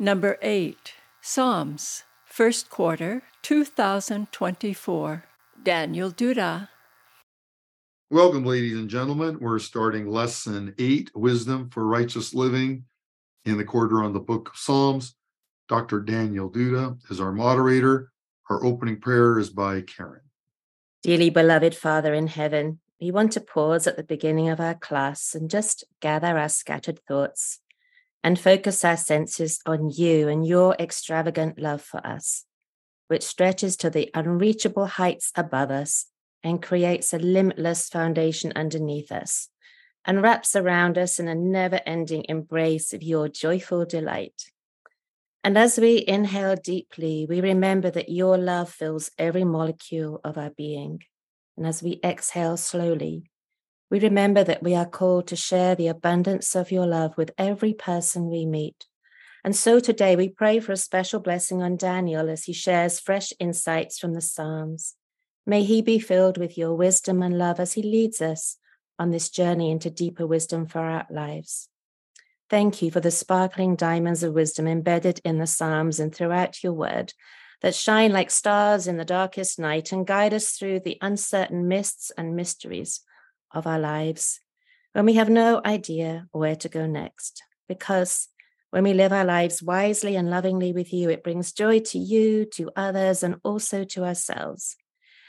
Number 8. Psalms, First Quarter, 2024. Daniel Duda. Welcome, ladies and gentlemen. We're starting lesson eight Wisdom for Righteous Living in the quarter on the book of Psalms. Dr. Daniel Duda is our moderator. Our opening prayer is by Karen. Dearly beloved Father in heaven, we want to pause at the beginning of our class and just gather our scattered thoughts and focus our senses on you and your extravagant love for us, which stretches to the unreachable heights above us and creates a limitless foundation underneath us and wraps around us in a never ending embrace of your joyful delight. And as we inhale deeply, we remember that your love fills every molecule of our being. And as we exhale slowly, we remember that we are called to share the abundance of your love with every person we meet. And so today we pray for a special blessing on Daniel as he shares fresh insights from the Psalms. May he be filled with your wisdom and love as he leads us on this journey into deeper wisdom for our lives. Thank you for the sparkling diamonds of wisdom embedded in the Psalms and throughout your word that shine like stars in the darkest night and guide us through the uncertain mists and mysteries of our lives when we have no idea where to go next. Because when we live our lives wisely and lovingly with you, it brings joy to you, to others, and also to ourselves.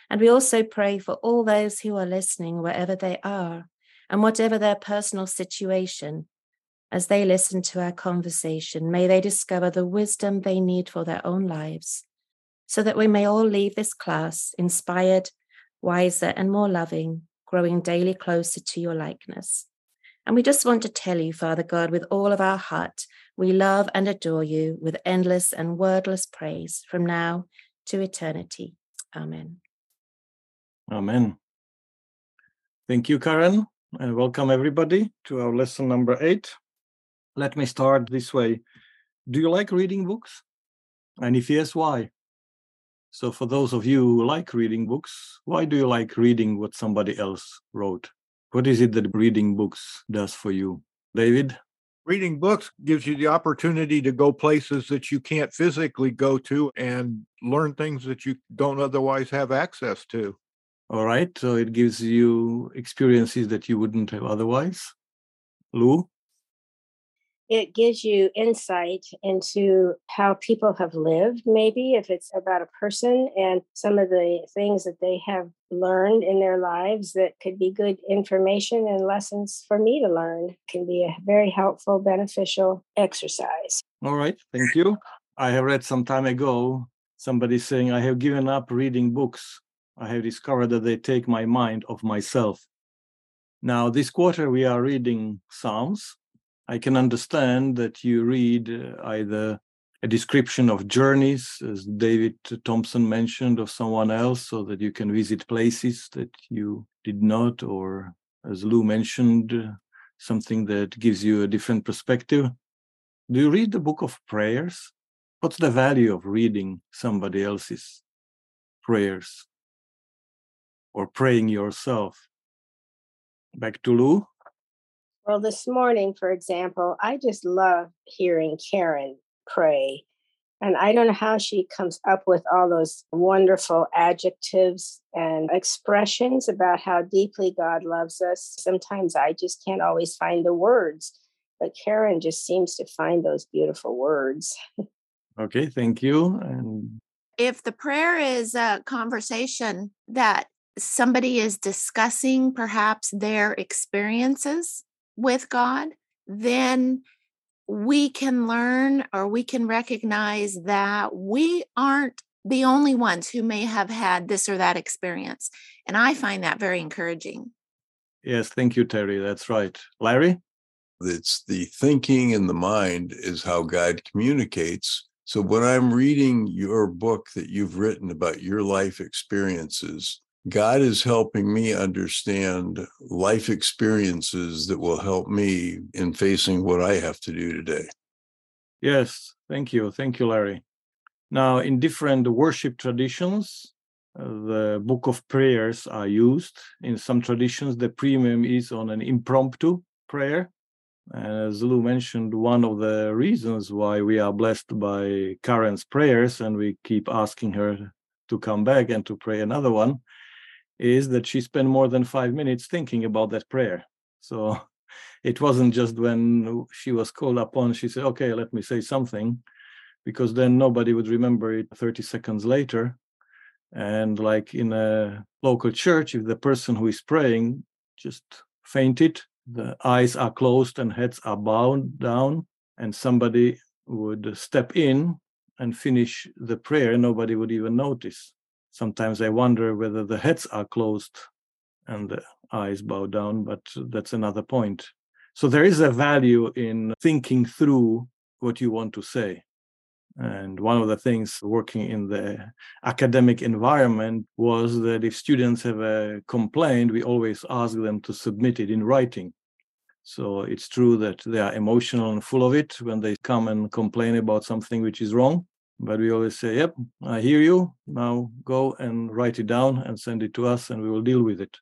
And we also pray for all those who are listening, wherever they are, and whatever their personal situation, as they listen to our conversation, may they discover the wisdom they need for their own lives, so that we may all leave this class inspired, wiser, and more loving, growing daily closer to your likeness. And we just want to tell you, Father God, with all of our heart, we love and adore you with endless and wordless praise from now to eternity. Amen. Amen. Thank you, Karen, and welcome everybody to our lesson number eight let me start this way. Do you like reading books? And if yes, why? So, for those of you who like reading books, why do you like reading what somebody else wrote? What is it that reading books does for you? David? Reading books gives you the opportunity to go places that you can't physically go to and learn things that you don't otherwise have access to. All right. So it gives you experiences that you wouldn't have otherwise. Lou? It gives you insight into how people have lived, maybe if it's about a person and some of the things that they have learned in their lives that could be good information and lessons for me to learn can be a very helpful, beneficial exercise. All right, thank you. I have read some time ago somebody saying, I have given up reading books. I have discovered that they take my mind off myself. Now, this quarter we are reading Psalms, I can understand that you read uh, either a description of journeys, as David Thompson mentioned, of someone else, so that you can visit places that you did not, or as Lou mentioned, uh, something that gives you a different perspective. Do you read the book of prayers? What's the value of reading somebody else's prayers or praying yourself? Back to Lou. Well, this morning, for example, I just love hearing Karen pray. And I don't know how she comes up with all those wonderful adjectives and expressions about how deeply God loves us. Sometimes I just can't always find the words, but Karen just seems to find those beautiful words. Okay, thank you. And if the prayer is a conversation that somebody is discussing perhaps their experiences with God, then we can learn or we can recognize that we aren't the only ones who may have had this or that experience. And I find that very encouraging. Yes, thank you, Terry. That's right. Larry? It's the thinking in the mind is how God communicates. So when I'm reading your book that you've written about your life experiences, God is helping me understand life experiences that will help me in facing what I have to do today. Yes, thank you. Thank you, Larry. Now, in different worship traditions, uh, the book of prayers are used. In some traditions, the premium is on an impromptu prayer. And as Lou mentioned, one of the reasons why we are blessed by Karen's prayers and we keep asking her to come back and to pray another one is that she spent more than five minutes thinking about that prayer. So it wasn't just when she was called upon, she said, okay, let me say something, because then nobody would remember it 30 seconds later. And like in a local church, if the person who is praying just fainted, the eyes are closed and heads are bowed down, and somebody would step in and finish the prayer, nobody would even notice. Sometimes I wonder whether the heads are closed and the eyes bow down, but that's another point. So there is a value in thinking through what you want to say. And one of the things working in the academic environment was that if students have a complaint, we always ask them to submit it in writing. So it's true that they are emotional and full of it when they come and complain about something which is wrong. But we always say, Yep, I hear you. Now go and write it down and send it to us, and we will deal with it.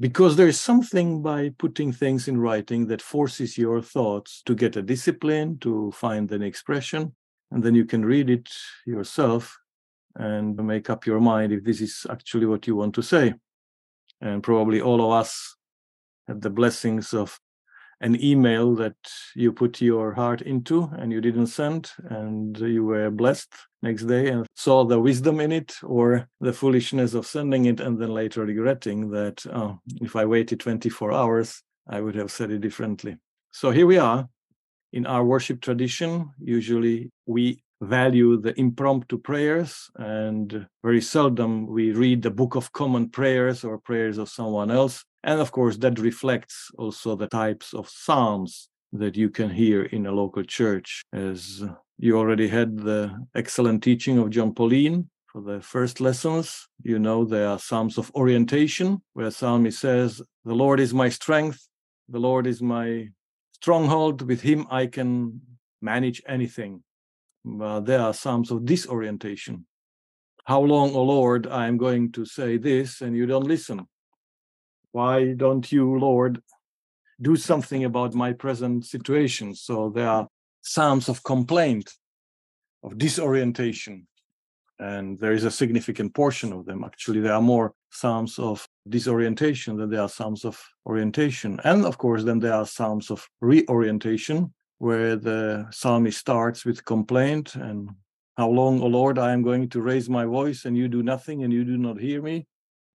Because there is something by putting things in writing that forces your thoughts to get a discipline, to find an expression, and then you can read it yourself and make up your mind if this is actually what you want to say. And probably all of us have the blessings of an email that you put your heart into and you didn't send and you were blessed next day and saw the wisdom in it or the foolishness of sending it and then later regretting that oh, if i waited 24 hours i would have said it differently. So here we are. In our worship tradition usually we value the impromptu prayers and very seldom we read the book of common prayers or prayers of someone else and of course, that reflects also the types of psalms that you can hear in a local church. As you already had the excellent teaching of Jon Paulien for the first lessons, you know there are psalms of orientation, where psalmist says, The Lord is my strength, the Lord is my stronghold, with him I can manage anything. But there are psalms of disorientation. How long, O Lord, I am going to say this and you don't listen? Why don't you, Lord, do something about my present situation? So there are psalms of complaint, of disorientation, and there is a significant portion of them. Actually, there are more psalms of disorientation than there are psalms of orientation. And of course, then there are psalms of reorientation, where the psalmist starts with complaint and how long, O Lord, I am going to raise my voice and you do nothing and you do not hear me.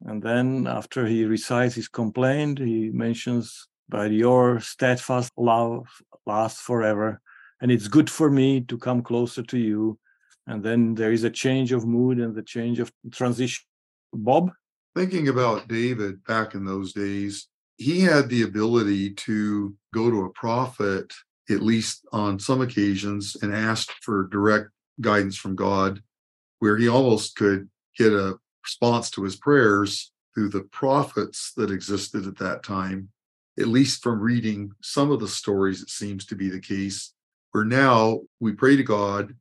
And then after he recites his complaint, he mentions, But your steadfast love lasts forever, and it's good for me to come closer to you. And then there is a change of mood and the change of transition. Bob? Thinking about David back in those days, he had the ability to go to a prophet, at least on some occasions, and ask for direct guidance from God, where he almost could get a response to his prayers through the prophets that existed at that time, at least from reading some of the stories, it seems to be the case, where now we pray to God,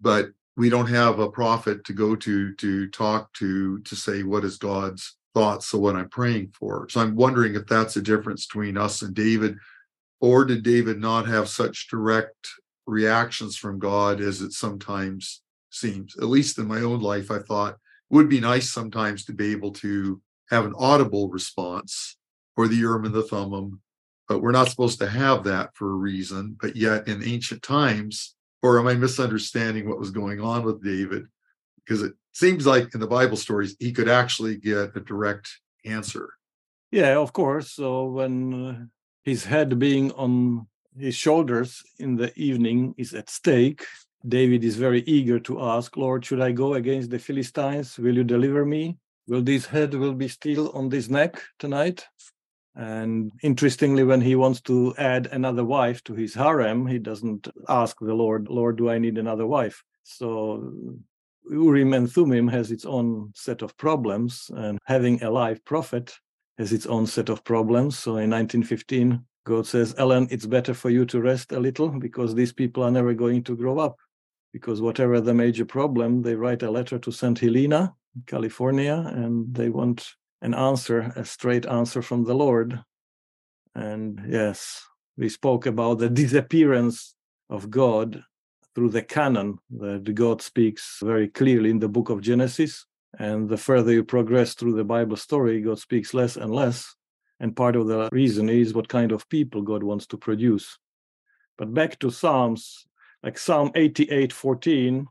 but we don't have a prophet to go to to talk to to say what is God's thoughts of what I'm praying for. So I'm wondering if that's a difference between us and David, or did David not have such direct reactions from God as it sometimes seems? At least in my own life, I thought would be nice sometimes to be able to have an audible response or the urim and the thummim, but we're not supposed to have that for a reason. But yet in ancient times, or am I misunderstanding what was going on with David? Because it seems like in the Bible stories, he could actually get a direct answer. Yeah, of course. So when uh, his head being on his shoulders in the evening is at stake, David is very eager to ask, Lord, should I go against the Philistines? Will you deliver me? Will this head will be still on this neck tonight? And interestingly, when he wants to add another wife to his harem, he doesn't ask the Lord, Lord, do I need another wife? So Urim and Thummim has its own set of problems, and having a live prophet has its own set of problems. So in 1915, God says, Ellen, it's better for you to rest a little because these people are never going to grow up because whatever the major problem, they write a letter to St. Helena, California, and they want an answer, a straight answer from the Lord. And yes, we spoke about the disappearance of God through the canon that God speaks very clearly in the book of Genesis. And the further you progress through the Bible story, God speaks less and less. And part of the reason is what kind of people God wants to produce. But back to Psalms, like Psalm 88 14,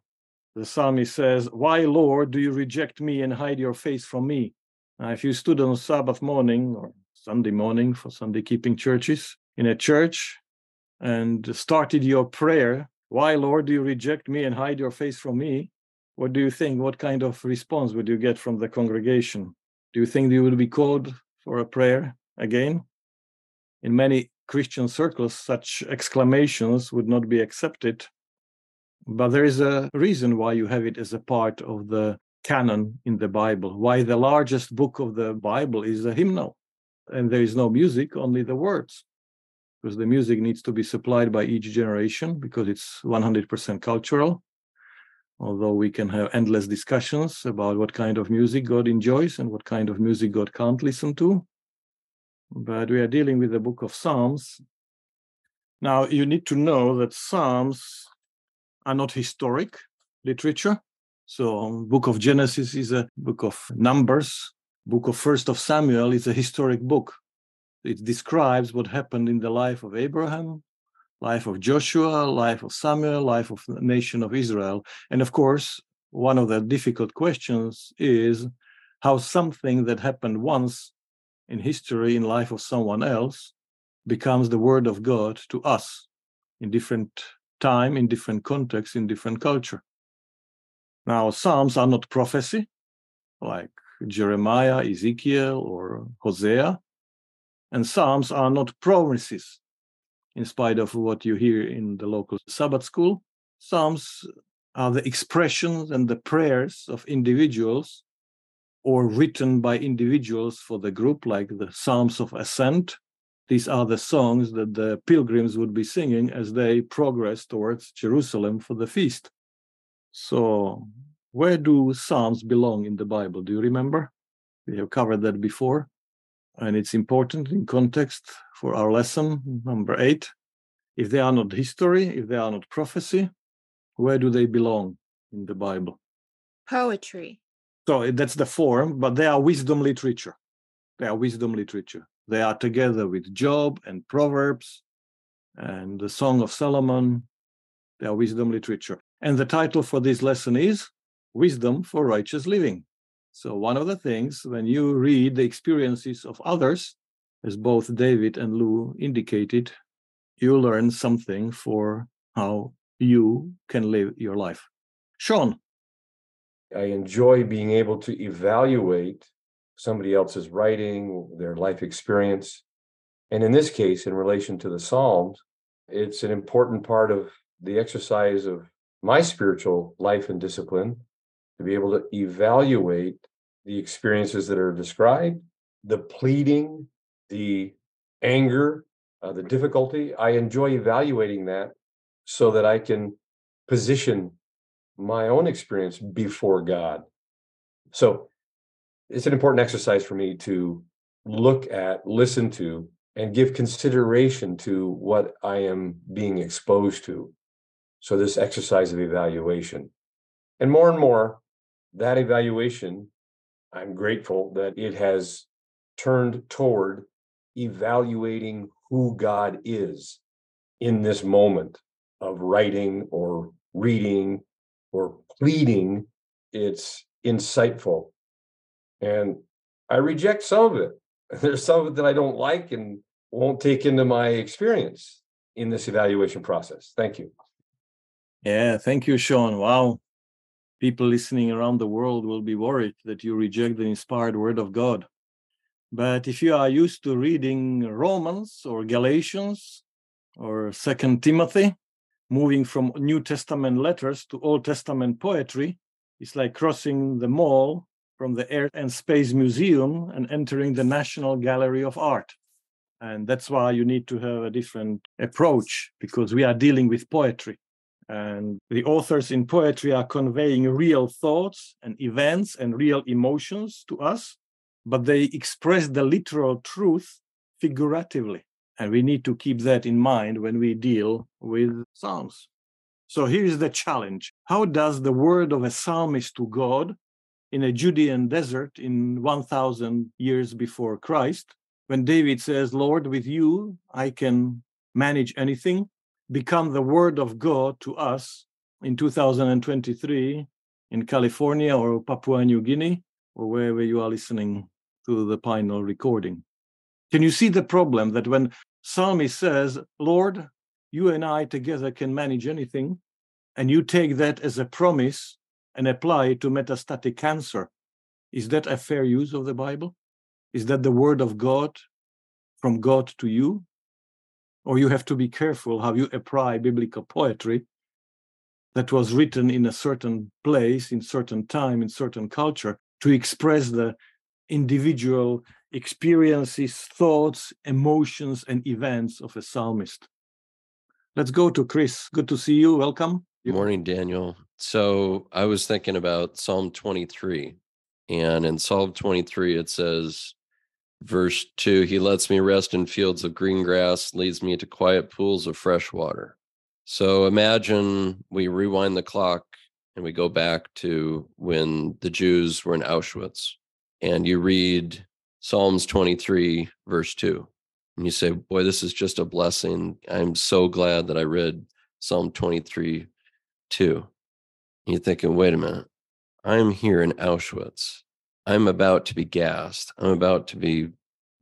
the psalmist says, Why, Lord, do you reject me and hide your face from me? If you stood on Sabbath morning or Sunday morning for Sunday keeping churches in a church and started your prayer, Why, Lord, do you reject me and hide your face from me? What do you think? What kind of response would you get from the congregation? Do you think you would be called for a prayer again? In many Christian circles, such exclamations would not be accepted. But there is a reason why you have it as a part of the canon in the Bible, why the largest book of the Bible is a hymnal. And there is no music, only the words. Because the music needs to be supplied by each generation because it's 100% cultural. Although we can have endless discussions about what kind of music God enjoys and what kind of music God can't listen to but we are dealing with the book of Psalms. Now, you need to know that Psalms are not historic literature. So, um, book of Genesis is a book of numbers. Book of First of Samuel is a historic book. It describes what happened in the life of Abraham, life of Joshua, life of Samuel, life of the nation of Israel. And of course, one of the difficult questions is how something that happened once in history, in life of someone else, becomes the word of God to us in different time, in different context, in different culture. Now, Psalms are not prophecy, like Jeremiah, Ezekiel, or Hosea, and Psalms are not promises, in spite of what you hear in the local Sabbath school. Psalms are the expressions and the prayers of individuals or written by individuals for the group, like the Psalms of Ascent. These are the songs that the pilgrims would be singing as they progress towards Jerusalem for the feast. So, where do Psalms belong in the Bible? Do you remember? We have covered that before, and it's important in context for our lesson number eight. If they are not history, if they are not prophecy, where do they belong in the Bible? Poetry. So eh, that's the form, but they are wisdom literature. They are wisdom literature. They are together with Job and Proverbs and the Song of Solomon. They are wisdom literature. And the title for this lesson is Wisdom for Righteous Living. So, one of the things when you read the experiences of others, as both David and Lou indicated, you learn something for how you can live your life. Sean. I enjoy being able to evaluate somebody else's writing, their life experience. And in this case, in relation to the Psalms, it's an important part of the exercise of my spiritual life and discipline to be able to evaluate the experiences that are described, the pleading, the anger, uh, the difficulty. I enjoy evaluating that so that I can position my own experience before God. So it's an important exercise for me to look at, listen to, and give consideration to what I am being exposed to. So, this exercise of evaluation. And more and more, that evaluation, I'm grateful that it has turned toward evaluating who God is in this moment of writing or reading or pleading, it's insightful. And I reject some of it. There's some of it that I don't like and won't take into my experience in this evaluation process. Thank you. Yeah, thank you, Sean. Wow. People listening around the world will be worried that you reject the inspired word of God. But if you are used to reading Romans or Galatians or Second Timothy, moving from New Testament letters to Old Testament poetry. It's like crossing the mall from the Air and Space Museum and entering the National Gallery of Art. And that's why you need to have a different approach because we are dealing with poetry. And the authors in poetry are conveying real thoughts and events and real emotions to us, but they express the literal truth figuratively. And we need to keep that in mind when we deal with Psalms. So here is the challenge How does the word of a psalmist to God in a Judean desert in 1000 years before Christ, when David says, Lord, with you I can manage anything, become the word of God to us in 2023 in California or Papua New Guinea or wherever you are listening to the final recording. Can you see the problem that when Psalmist says, Lord, you and I together can manage anything, and you take that as a promise and apply it to metastatic cancer, is that a fair use of the Bible? Is that the word of God from God to you? Or you have to be careful how you apply biblical poetry that was written in a certain place, in certain time, in certain culture to express the individual experiences, thoughts, emotions, and events of a psalmist. Let's go to Chris. Good to see you. Welcome. Good morning, Daniel. So I was thinking about Psalm 23. And in Psalm 23, it says, verse 2 He lets me rest in fields of green grass, leads me to quiet pools of fresh water. So imagine we rewind the clock and we go back to when the Jews were in Auschwitz, and you read Psalms 23, verse 2, and you say, Boy, this is just a blessing. I'm so glad that I read Psalm 23, 2. And you're thinking, wait a minute, I'm here in Auschwitz. I'm about to be gassed. I'm about to be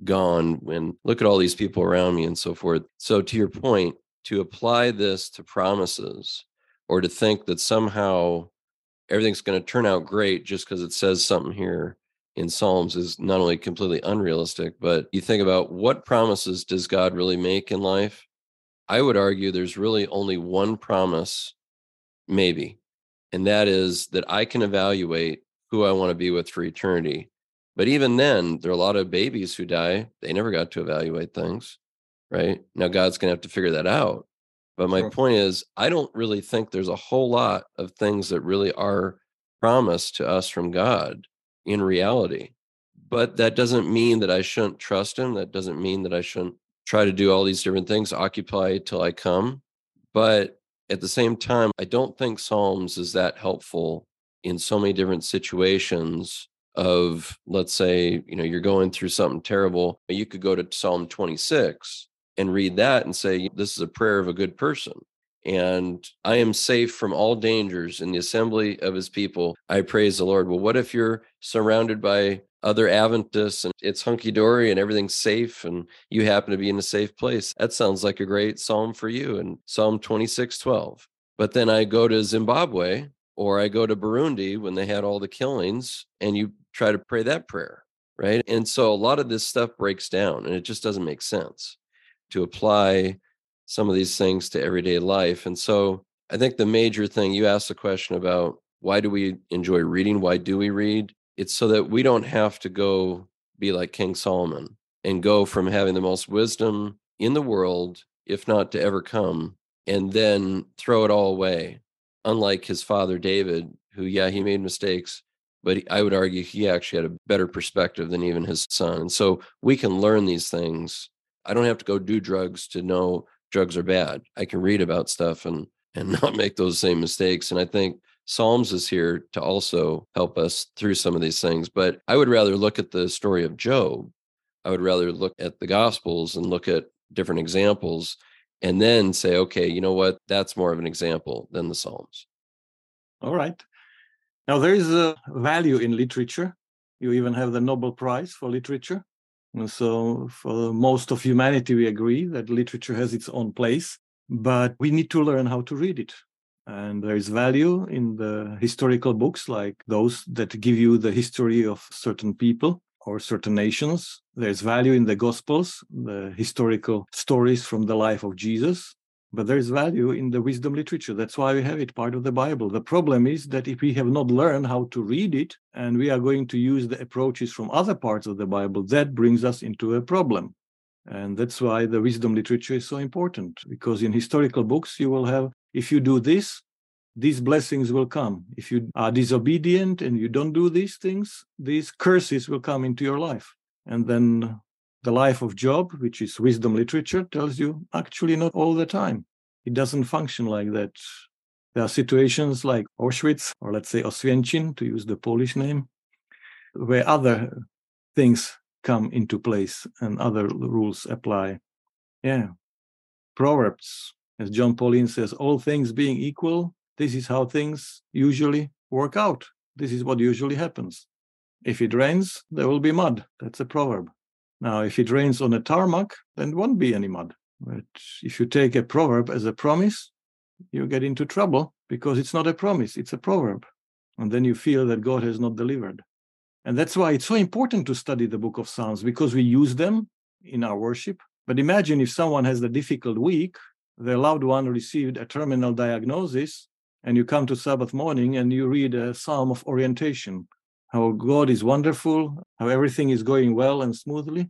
gone when look at all these people around me and so forth. So, to your point, to apply this to promises or to think that somehow everything's going to turn out great just because it says something here in Psalms is not only completely unrealistic, but you think about what promises does God really make in life? I would argue there's really only one promise, maybe, and that is that I can evaluate who I want to be with for eternity. But even then, there are a lot of babies who die. They never got to evaluate things, right? Now, God's going to have to figure that out. But my sure. point is, I don't really think there's a whole lot of things that really are promised to us from God in reality. But that doesn't mean that I shouldn't trust Him. That doesn't mean that I shouldn't try to do all these different things, occupy till I come. But at the same time, I don't think Psalms is that helpful in so many different situations of let's say you know you're going through something terrible you could go to psalm 26 and read that and say, This is a prayer of a good person. And I am safe from all dangers in the assembly of his people. I praise the Lord. Well, what if you're surrounded by other Adventists and it's hunky dory and everything's safe and you happen to be in a safe place? That sounds like a great psalm for you in Psalm 26 12. But then I go to Zimbabwe or I go to Burundi when they had all the killings and you try to pray that prayer, right? And so a lot of this stuff breaks down and it just doesn't make sense to apply some of these things to everyday life. And so I think the major thing you asked the question about why do we enjoy reading? Why do we read? It's so that we don't have to go be like King Solomon and go from having the most wisdom in the world, if not to ever come, and then throw it all away. Unlike his father David, who, yeah, he made mistakes, but I would argue he actually had a better perspective than even his son. And so we can learn these things I don't have to go do drugs to know drugs are bad. I can read about stuff and and not make those same mistakes. And I think Psalms is here to also help us through some of these things. But I would rather look at the story of Job. I would rather look at the Gospels and look at different examples and then say, okay, you know what? That's more of an example than the Psalms. All right. Now, there is a value in literature. You even have the Nobel Prize for literature. And so, for most of humanity, we agree that literature has its own place, but we need to learn how to read it. And there is value in the historical books like those that give you the history of certain people or certain nations. There's value in the Gospels, the historical stories from the life of Jesus. But there is value in the wisdom literature. That's why we have it part of the Bible. The problem is that if we have not learned how to read it and we are going to use the approaches from other parts of the Bible, that brings us into a problem. And that's why the wisdom literature is so important because in historical books, you will have, if you do this, these blessings will come. If you are disobedient and you don't do these things, these curses will come into your life. And then The life of Job, which is wisdom literature, tells you actually not all the time. It doesn't function like that. There are situations like Auschwitz, or let's say Oswiecim, to use the Polish name, where other things come into place and other rules apply. Yeah. Proverbs, as Jon Paulien says, all things being equal, this is how things usually work out. This is what usually happens. If it rains, there will be mud. That's a proverb. Now, if it rains on a tarmac, then won't be any mud. But if you take a proverb as a promise, you get into trouble because it's not a promise, it's a proverb. And then you feel that God has not delivered. And that's why it's so important to study the book of Psalms because we use them in our worship. But imagine if someone has a difficult week, their loved one received a terminal diagnosis, and you come to Sabbath morning and you read a psalm of orientation how God is wonderful, how everything is going well and smoothly.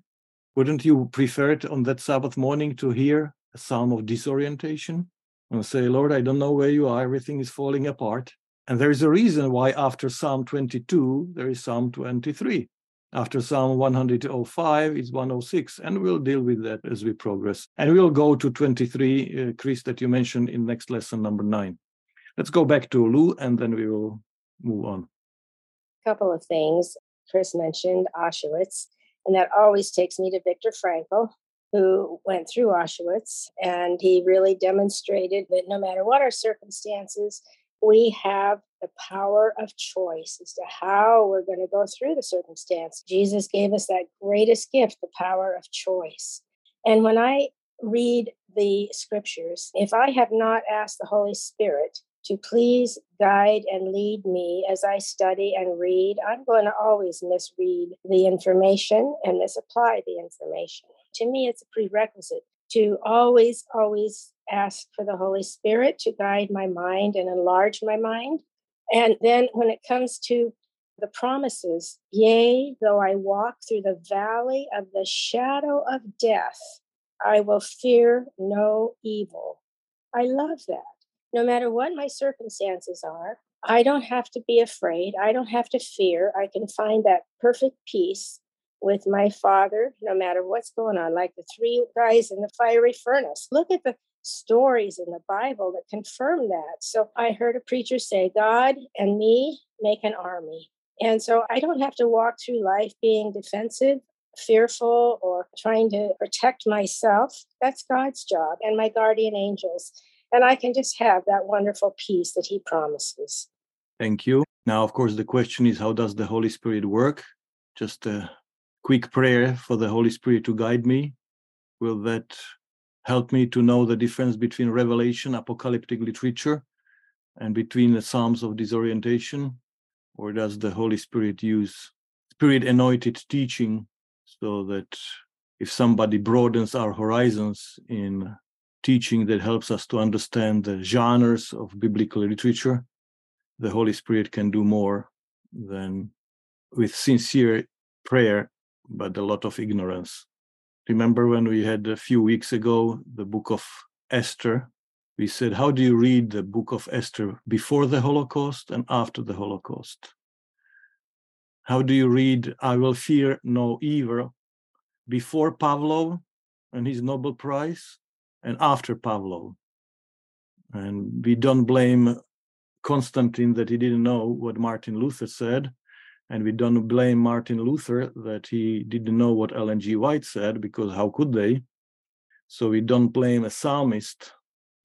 Wouldn't you prefer it on that Sabbath morning to hear a psalm of disorientation and say, Lord, I don't know where you are, everything is falling apart? And there is a reason why after Psalm 22, there is Psalm 23. After Psalm 105 is 106, and we'll deal with that as we progress. And we'll go to 23, uh, Chris, that you mentioned in next lesson number nine. Let's go back to Lou, and then we will move on. A couple of things. Chris mentioned Auschwitz, and that always takes me to Viktor Frankl, who went through Auschwitz, and he really demonstrated that no matter what our circumstances, we have the power of choice as to how we're going to go through the circumstance. Jesus gave us that greatest gift, the power of choice. And when I read the scriptures, if I have not asked the Holy Spirit to please guide and lead me as I study and read, I'm going to always misread the information and misapply the information. To me, it's a prerequisite to always, always ask for the Holy Spirit to guide my mind and enlarge my mind. And then when it comes to the promises, yea, though I walk through the valley of the shadow of death, I will fear no evil. I love that. No matter what my circumstances are, I don't have to be afraid. I don't have to fear. I can find that perfect peace with my father, no matter what's going on, like the three guys in the fiery furnace. Look at the stories in the Bible that confirm that. So I heard a preacher say, God and me make an army. And so I don't have to walk through life being defensive, fearful, or trying to protect myself. That's God's job and my guardian angels. And I can just have that wonderful peace that He promises. Thank you. Now, of course, the question is how does the Holy Spirit work? Just a quick prayer for the Holy Spirit to guide me. Will that help me to know the difference between revelation, apocalyptic literature, and between the Psalms of disorientation? Or does the Holy Spirit use spirit anointed teaching so that if somebody broadens our horizons in teaching that helps us to understand the genres of biblical literature, the Holy Spirit can do more than with sincere prayer, but a lot of ignorance. Remember when we had a few weeks ago the book of Esther? We said, How do you read the book of Esther before the Holocaust and after the Holocaust? How do you read, I will fear no evil before Pavlov and his Nobel Prize and after Pavlov. And we don't blame Constantine that he didn't know what Martin Luther said. And we don't blame Martin Luther that he didn't know what Ellen G. White said, because how could they? So we don't blame a psalmist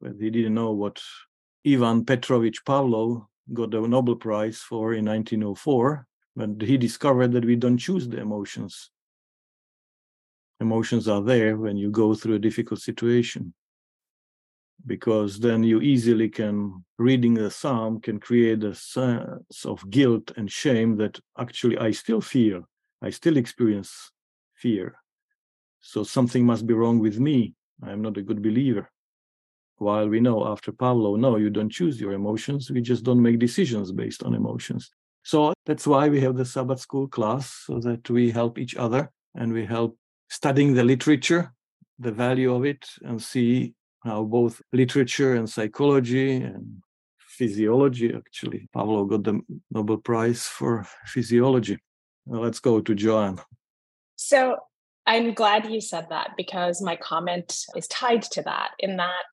that he didn't know what Ivan Petrovich Pavlov got the Nobel Prize for in 1904. But he discovered that we don't choose the emotions emotions are there when you go through a difficult situation. Because then you easily can reading the psalm can create a sense of guilt and shame that actually i still feel i still experience fear. So something must be wrong with me. I am not a good believer. While we know after pavlov no you don't choose your emotions. We just don't make decisions based on emotions. So that's why we have the sabbath school class so that we help each other and we help studying the literature, the value of it, and see how both literature and psychology and physiology actually Pavlov got the Nobel Prize for physiology. Well, let's go to Joanne. So I'm glad you said that because my comment is tied to that in that,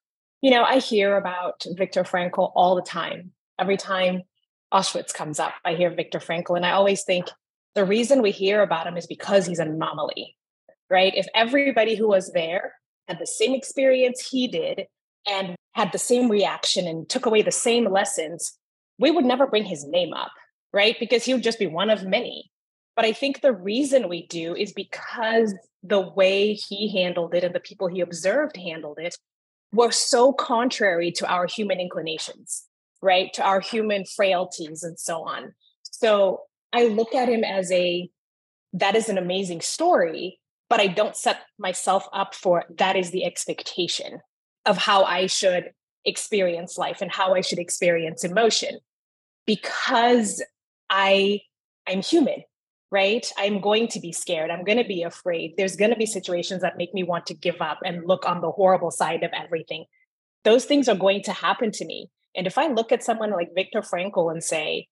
you know, I hear about Viktor Frankl all the time. Every time Auschwitz comes up, I hear Viktor Frankl, and I always think the reason we hear about him is because he's an anomaly, right? If everybody who was there had the same experience he did and had the same reaction and took away the same lessons, we would never bring his name up, right? Because he would just be one of many. But I think the reason we do is because the way he handled it and the people he observed handled it were so contrary to our human inclinations, right? To our human frailties and so on. So I look at him as a that is an amazing story, but I don't set myself up for that is the expectation of how I should experience life and how I should experience emotion because I I'm human right? I'm going to be scared. I'm going to be afraid. There's going to be situations that make me want to give up and look on the horrible side of everything. Those things are going to happen to me. And if I look at someone like Viktor Frankl and say,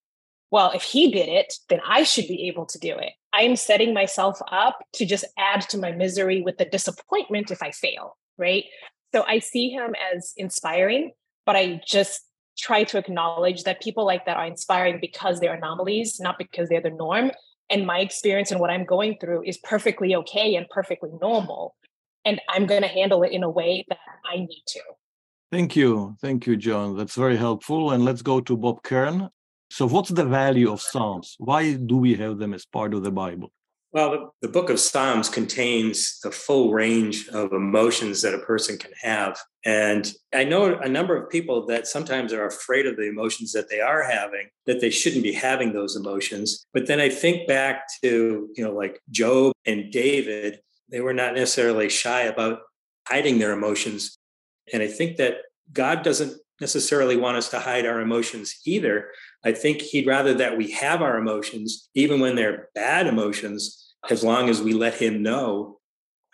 well, if he did it, then I should be able to do it. I am setting myself up to just add to my misery with the disappointment if I fail, right? So I see him as inspiring, but I just try to acknowledge that people like that are inspiring because they're anomalies, not because they're the norm and my experience and what I'm going through is perfectly okay and perfectly normal. And I'm going to handle it in a way that I need to. Thank you. Thank you, John. That's very helpful. And let's go to Bob Kern. So, what's the value of Psalms? Why do we have them as part of the Bible? Well, the, book of Psalms contains the full range of emotions that a person can have. And I know a number of people that sometimes are afraid of the emotions that they are having, that they shouldn't be having those emotions. But then I think back to, you know, like Job and David, they were not necessarily shy about hiding their emotions. And I think that God doesn't necessarily want us to hide our emotions either. I think he'd rather that we have our emotions, even when they're bad emotions, as long as we let him know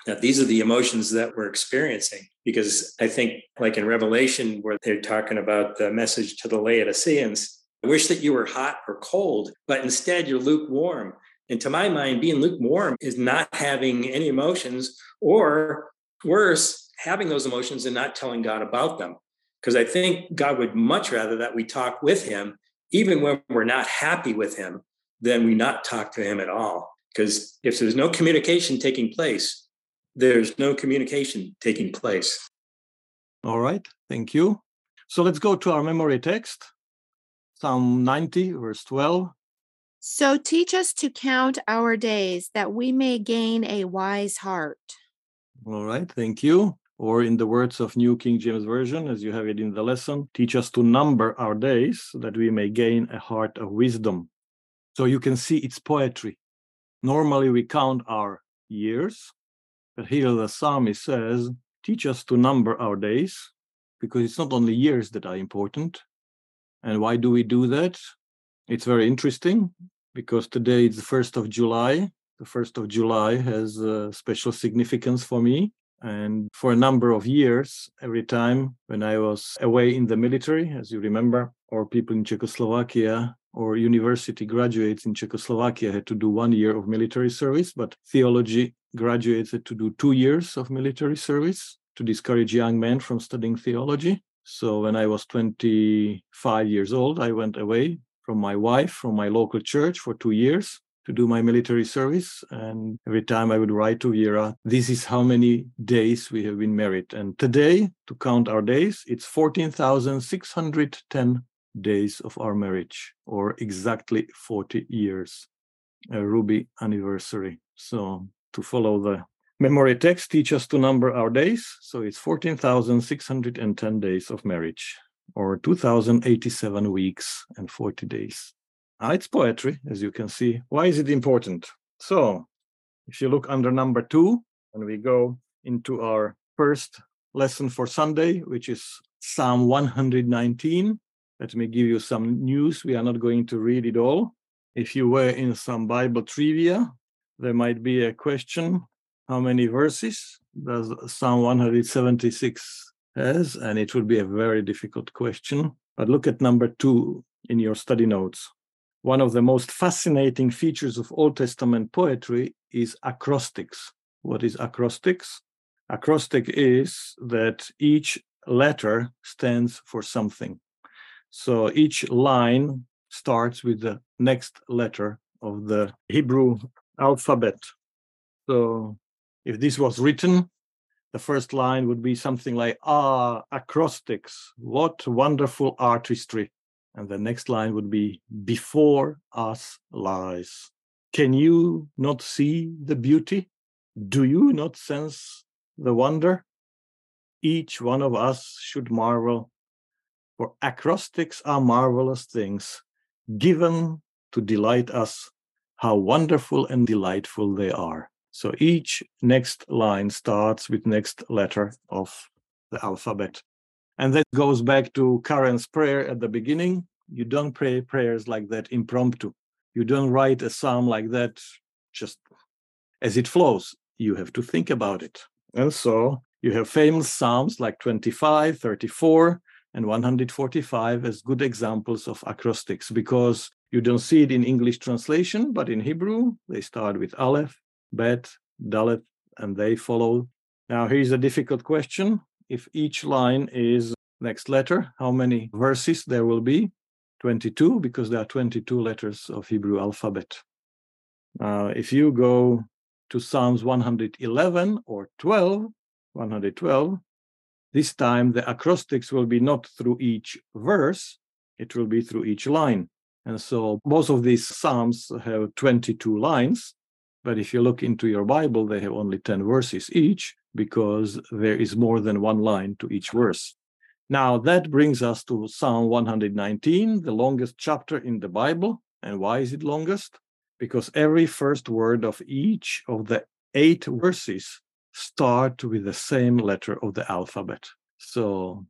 that these are the emotions that we're experiencing. Because I think, like in Revelation, where they're talking about the message to the Laodiceans, I wish that you were hot or cold, but instead you're lukewarm. And to my mind, being lukewarm is not having any emotions, or worse, having those emotions and not telling God about them. Because I think God would much rather that we talk with Him, even when we're not happy with Him, than we not talk to Him at all. Because if there's no communication taking place, there's no communication taking place. All right, thank you. So let's go to our memory text Psalm 90, verse 12. So teach us to count our days that we may gain a wise heart. All right, thank you. Or in the words of New King James Version, as you have it in the lesson, teach us to number our days that we may gain a heart of wisdom. So you can see it's poetry. Normally, we count our years, but here the psalmist says, Teach us to number our days, because it's not only years that are important. And why do we do that? It's very interesting because today it's the 1st of July. The 1st of July has a special significance for me. And for a number of years, every time when I was away in the military, as you remember, or people in Czechoslovakia or university graduates in Czechoslovakia had to do one year of military service, but theology graduates had to do two years of military service to discourage young men from studying theology. So when I was 25 years old, I went away from my wife, from my local church for two years to do my military service. And every time I would write to Vera, this is how many days we have been married. And today, to count our days, it's 14,610 days of our marriage, or exactly 40 years, a ruby anniversary. So to follow the memory text, teach us to number our days. So it's 14,610 days of marriage, or 2,087 weeks and 40 days. Ah, it's poetry, as you can see. Why is it important? So if you look under number two, and we go into our first lesson for Sunday, which is Psalm 119, let me give you some news. We are not going to read it all. If you were in some Bible trivia, there might be a question how many verses does Psalm 176 has? And it would be a very difficult question. But look at number two in your study notes. One of the most fascinating features of Old Testament poetry is acrostics. What is acrostics? Acrostic is that each letter stands for something. So each line starts with the next letter of the Hebrew alphabet. So if this was written, the first line would be something like, ah, acrostics, what wonderful artistry. And the next line would be, before us lies. Can you not see the beauty? Do you not sense the wonder? Each one of us should marvel, for acrostics are marvelous things given to delight us. How wonderful and delightful they are. So each next line starts with next letter of the alphabet. And that goes back to Karen's prayer at the beginning. You don't pray prayers like that impromptu. You don't write a psalm like that just as it flows. You have to think about it. And so you have famous psalms like 25, 34, and 145 as good examples of acrostics because you don't see it in English translation, but in Hebrew, they start with Aleph, Bet, Dalet, and they follow. Now, here's a difficult question. If each line is next letter, how many verses there will be? 22, because there are 22 letters of Hebrew alphabet. Now, if you go to Psalms 111 or 12, 112, this time the acrostics will be not through each verse, it will be through each line. And so most of these Psalms have 22 lines, but if you look into your Bible, they have only 10 verses each because there is more than one line to each verse. Now, that brings us to Psalm 119, the longest chapter in the Bible. And why is it longest? Because every first word of each of the eight verses start with the same letter of the alphabet. So,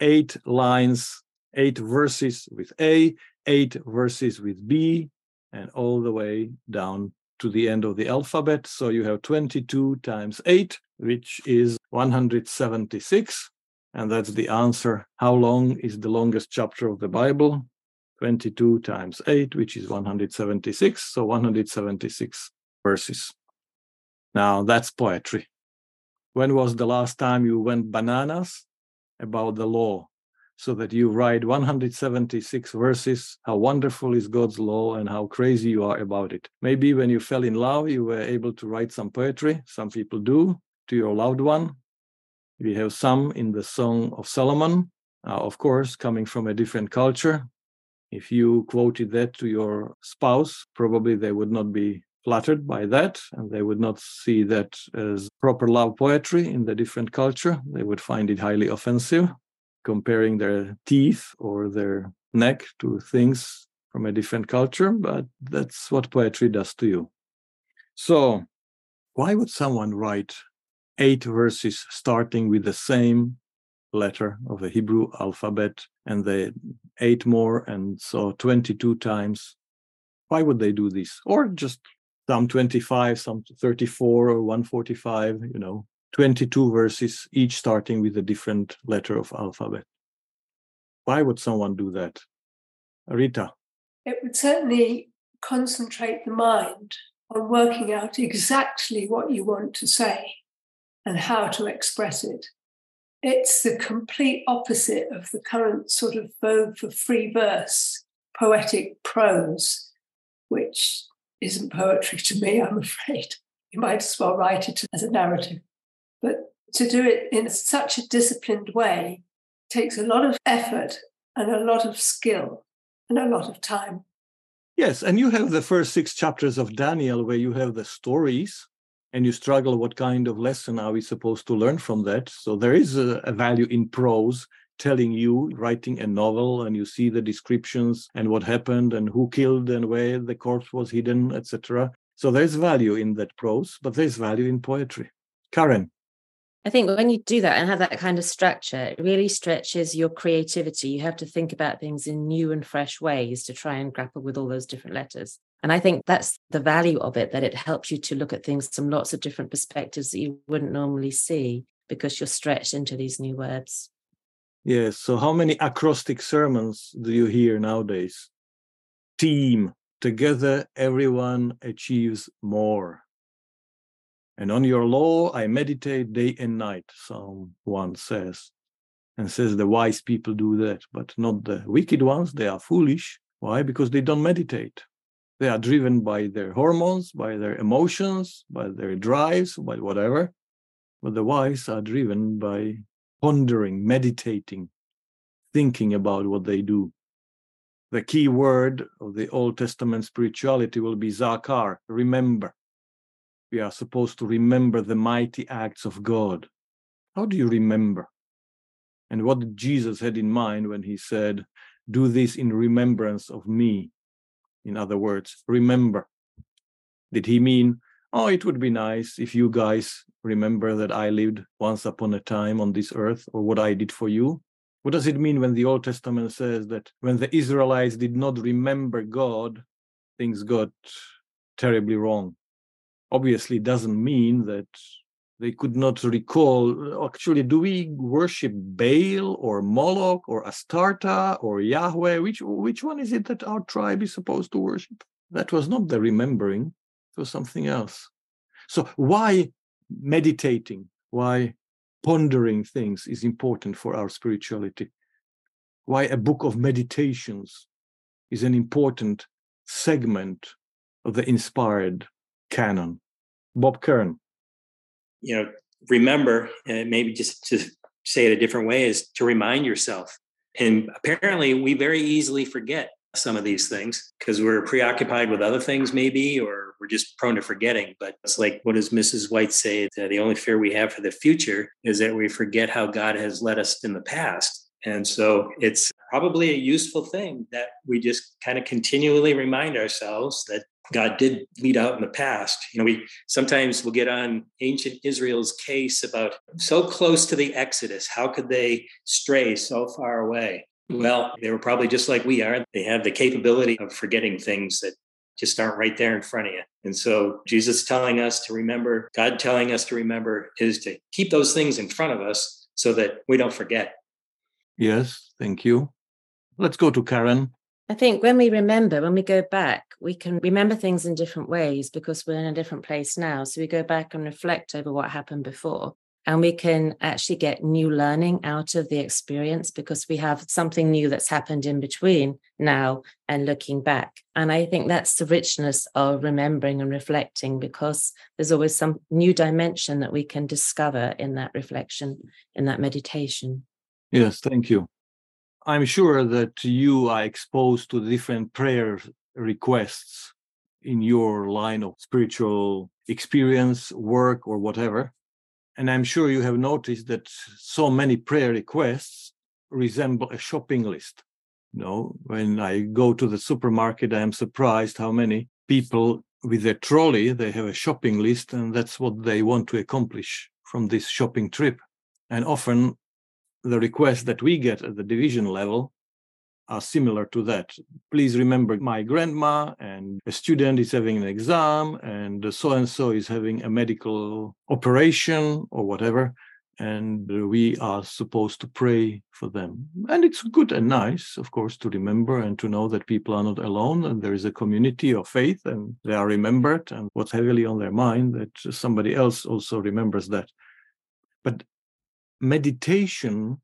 eight lines, eight verses with A, eight verses with B, and all the way down to the end of the alphabet. So you have 22 times 8, which is 176. And that's the answer. How long is the longest chapter of the Bible? 22 times 8, which is 176. So 176 verses. Now that's poetry. When was the last time you went bananas about the law? so that you write 176 verses how wonderful is God's law and how crazy you are about it. Maybe when you fell in love, you were able to write some poetry. Some people do to your loved one. We have some in the Song of Solomon, uh, of course, coming from a different culture. If you quoted that to your spouse, probably they would not be flattered by that and they would not see that as proper love poetry in the different culture. They would find it highly offensive comparing their teeth or their neck to things from a different culture, but that's what poetry does to you. So, why would someone write eight verses starting with the same letter of the Hebrew alphabet and the eight more, and so 22 times? Why would they do this? Or just some 25, some 34, or 145, you know, 22 verses, each starting with a different letter of alphabet. Why would someone do that? Rita. It would certainly concentrate the mind on working out exactly what you want to say and how to express it. It's the complete opposite of the current sort of vogue for free verse, poetic prose, which isn't poetry to me, I'm afraid. You might as well write it as a narrative. But to do it in such a disciplined way takes a lot of effort and a lot of skill and a lot of time. Yes, and you have the first six chapters of Daniel where you have the stories and you struggle what kind of lesson are we supposed to learn from that. So there is a, a value in prose telling you writing a novel and you see the descriptions and what happened and who killed and where the corpse was hidden, etc. So there's value in that prose, but there's value in poetry. Karen. I think when you do that and have that kind of structure, it really stretches your creativity. You have to think about things in new and fresh ways to try and grapple with all those different letters. And I think that's the value of it, that it helps you to look at things from lots of different perspectives that you wouldn't normally see because you're stretched into these new words. Yes. So, how many acrostic sermons do you hear nowadays? Team, together, everyone achieves more. And on your law I meditate day and night, 1 says. And says the wise people do that, but not the wicked ones. They are foolish. Why? Because they don't meditate. They are driven by their hormones, by their emotions, by their drives, by whatever. But the wise are driven by pondering, meditating, thinking about what they do. The key word of the Old Testament spirituality will be zakar, remember. We are supposed to remember the mighty acts of God. How do you remember? And what Jesus had in mind when he said, Do this in remembrance of me? In other words, remember. Did he mean, oh, it would be nice if you guys remember that I lived once upon a time on this earth or what I did for you? What does it mean when the Old Testament says that when the Israelites did not remember God, things got terribly wrong? Obviously, doesn't mean that they could not recall actually do we worship baal or moloch or astarta or yahweh? Which which one is it that our tribe is supposed to worship? That was not the remembering it was something else. So why meditating? Why pondering things is important for our spirituality? Why a book of meditations is an important segment of the inspired canon? Bob kern you know, remember, and maybe just to say it a different way, is to remind yourself. And apparently, we very easily forget some of these things because we're preoccupied with other things, maybe, or we're just prone to forgetting. But it's like, what does Mrs. White say? The only fear we have for the future is that we forget how God has led us in the past. And so it's probably a useful thing that we just kind of continually remind ourselves that God did lead out in the past. You know, we sometimes will get on ancient Israel's case about so close to the Exodus. How could they stray so far away? Well, they were probably just like we are. They have the capability of forgetting things that just aren't right there in front of you. And so Jesus telling us to remember, God telling us to remember is to keep those things in front of us so that we don't forget. Yes, thank you. Let's go to Karen. I think when we remember, when we go back, we can remember things in different ways because we're in a different place now. So we go back and reflect over what happened before. And we can actually get new learning out of the experience because we have something new that's happened in between now and looking back. And I think that's the richness of remembering and reflecting because there's always some new dimension that we can discover in that reflection, in that meditation. Yes, thank you. I'm sure that you are exposed to different prayer requests in your line of spiritual experience, work, or whatever. And I'm sure you have noticed that so many prayer requests resemble a shopping list. You know, when I go to the supermarket, I am surprised how many people with their trolley, they have a shopping list, and that's what they want to accomplish from this shopping trip. And often the requests that we get at the division level are similar to that. Please remember my grandma, and a student is having an exam, and so and so is having a medical operation or whatever. And we are supposed to pray for them. And it's good and nice, of course, to remember and to know that people are not alone and there is a community of faith and they are remembered. And what's heavily on their mind, that somebody else also remembers that. But meditation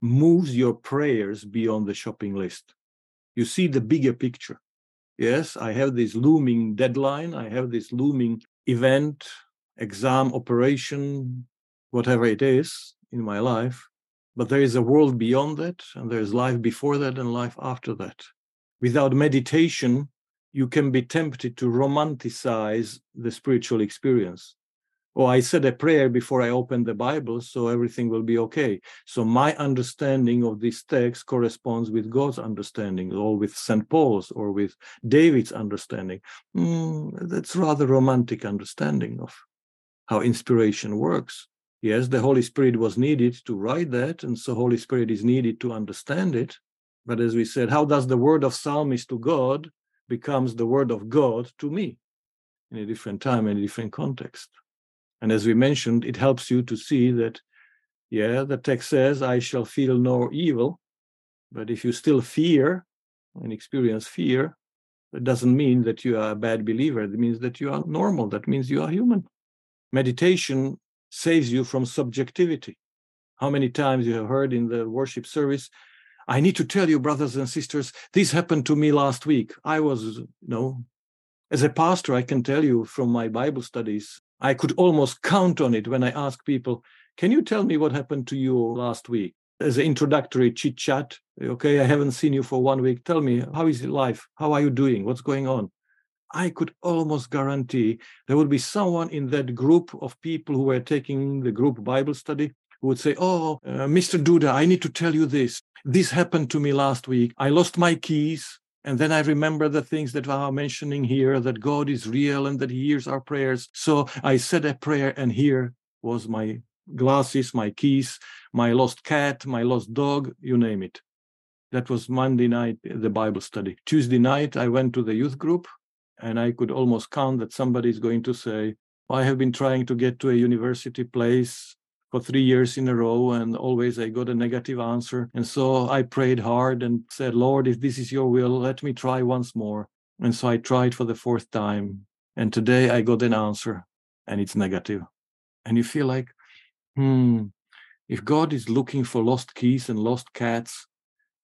moves your prayers beyond the shopping list. You see the bigger picture. Yes, I have this looming deadline, I have this looming event, exam, operation, whatever it is in my life. But there is a world beyond that, and there is life before that and life after that. Without meditation, you can be tempted to romanticize the spiritual experience oh, I said a prayer before I opened the Bible, so everything will be okay. So my understanding of this text corresponds with God's understanding, or with St. Paul's, or with David's understanding. Mm, that's rather romantic understanding of how inspiration works. Yes, the Holy Spirit was needed to write that, and so Holy Spirit is needed to understand it. But as we said, how does the word of psalmist to God becomes the word of God to me in a different time, in a different context? And as we mentioned, it helps you to see that, yeah, the text says, I shall feel no evil. But if you still fear and experience fear, it doesn't mean that you are a bad believer. It means that you are normal. That means you are human. Meditation saves you from subjectivity. How many times you have heard in the worship service, I need to tell you, brothers and sisters, this happened to me last week. I was, you know, as a pastor, I can tell you from my Bible studies, I could almost count on it when I ask people, Can you tell me what happened to you last week? As an introductory chit chat, okay, I haven't seen you for one week. Tell me, how is life? How are you doing? What's going on? I could almost guarantee there would be someone in that group of people who were taking the group Bible study who would say, Oh, uh, Mr. Duda, I need to tell you this. This happened to me last week. I lost my keys. And then I remember the things that are mentioning here that God is real and that He hears our prayers. So I said a prayer, and here was my glasses, my keys, my lost cat, my lost dog, you name it. That was Monday night, eh, the Bible study. Tuesday night, I went to the youth group, and I could almost count that somebody is going to say, I have been trying to get to a university place for three years in a row and always I got a negative answer. And so I prayed hard and said, Lord, if this is your will, let me try once more. And so I tried for the fourth time. And today I got an answer and it's negative. And you feel like, hmm, if God is looking for lost keys and lost cats,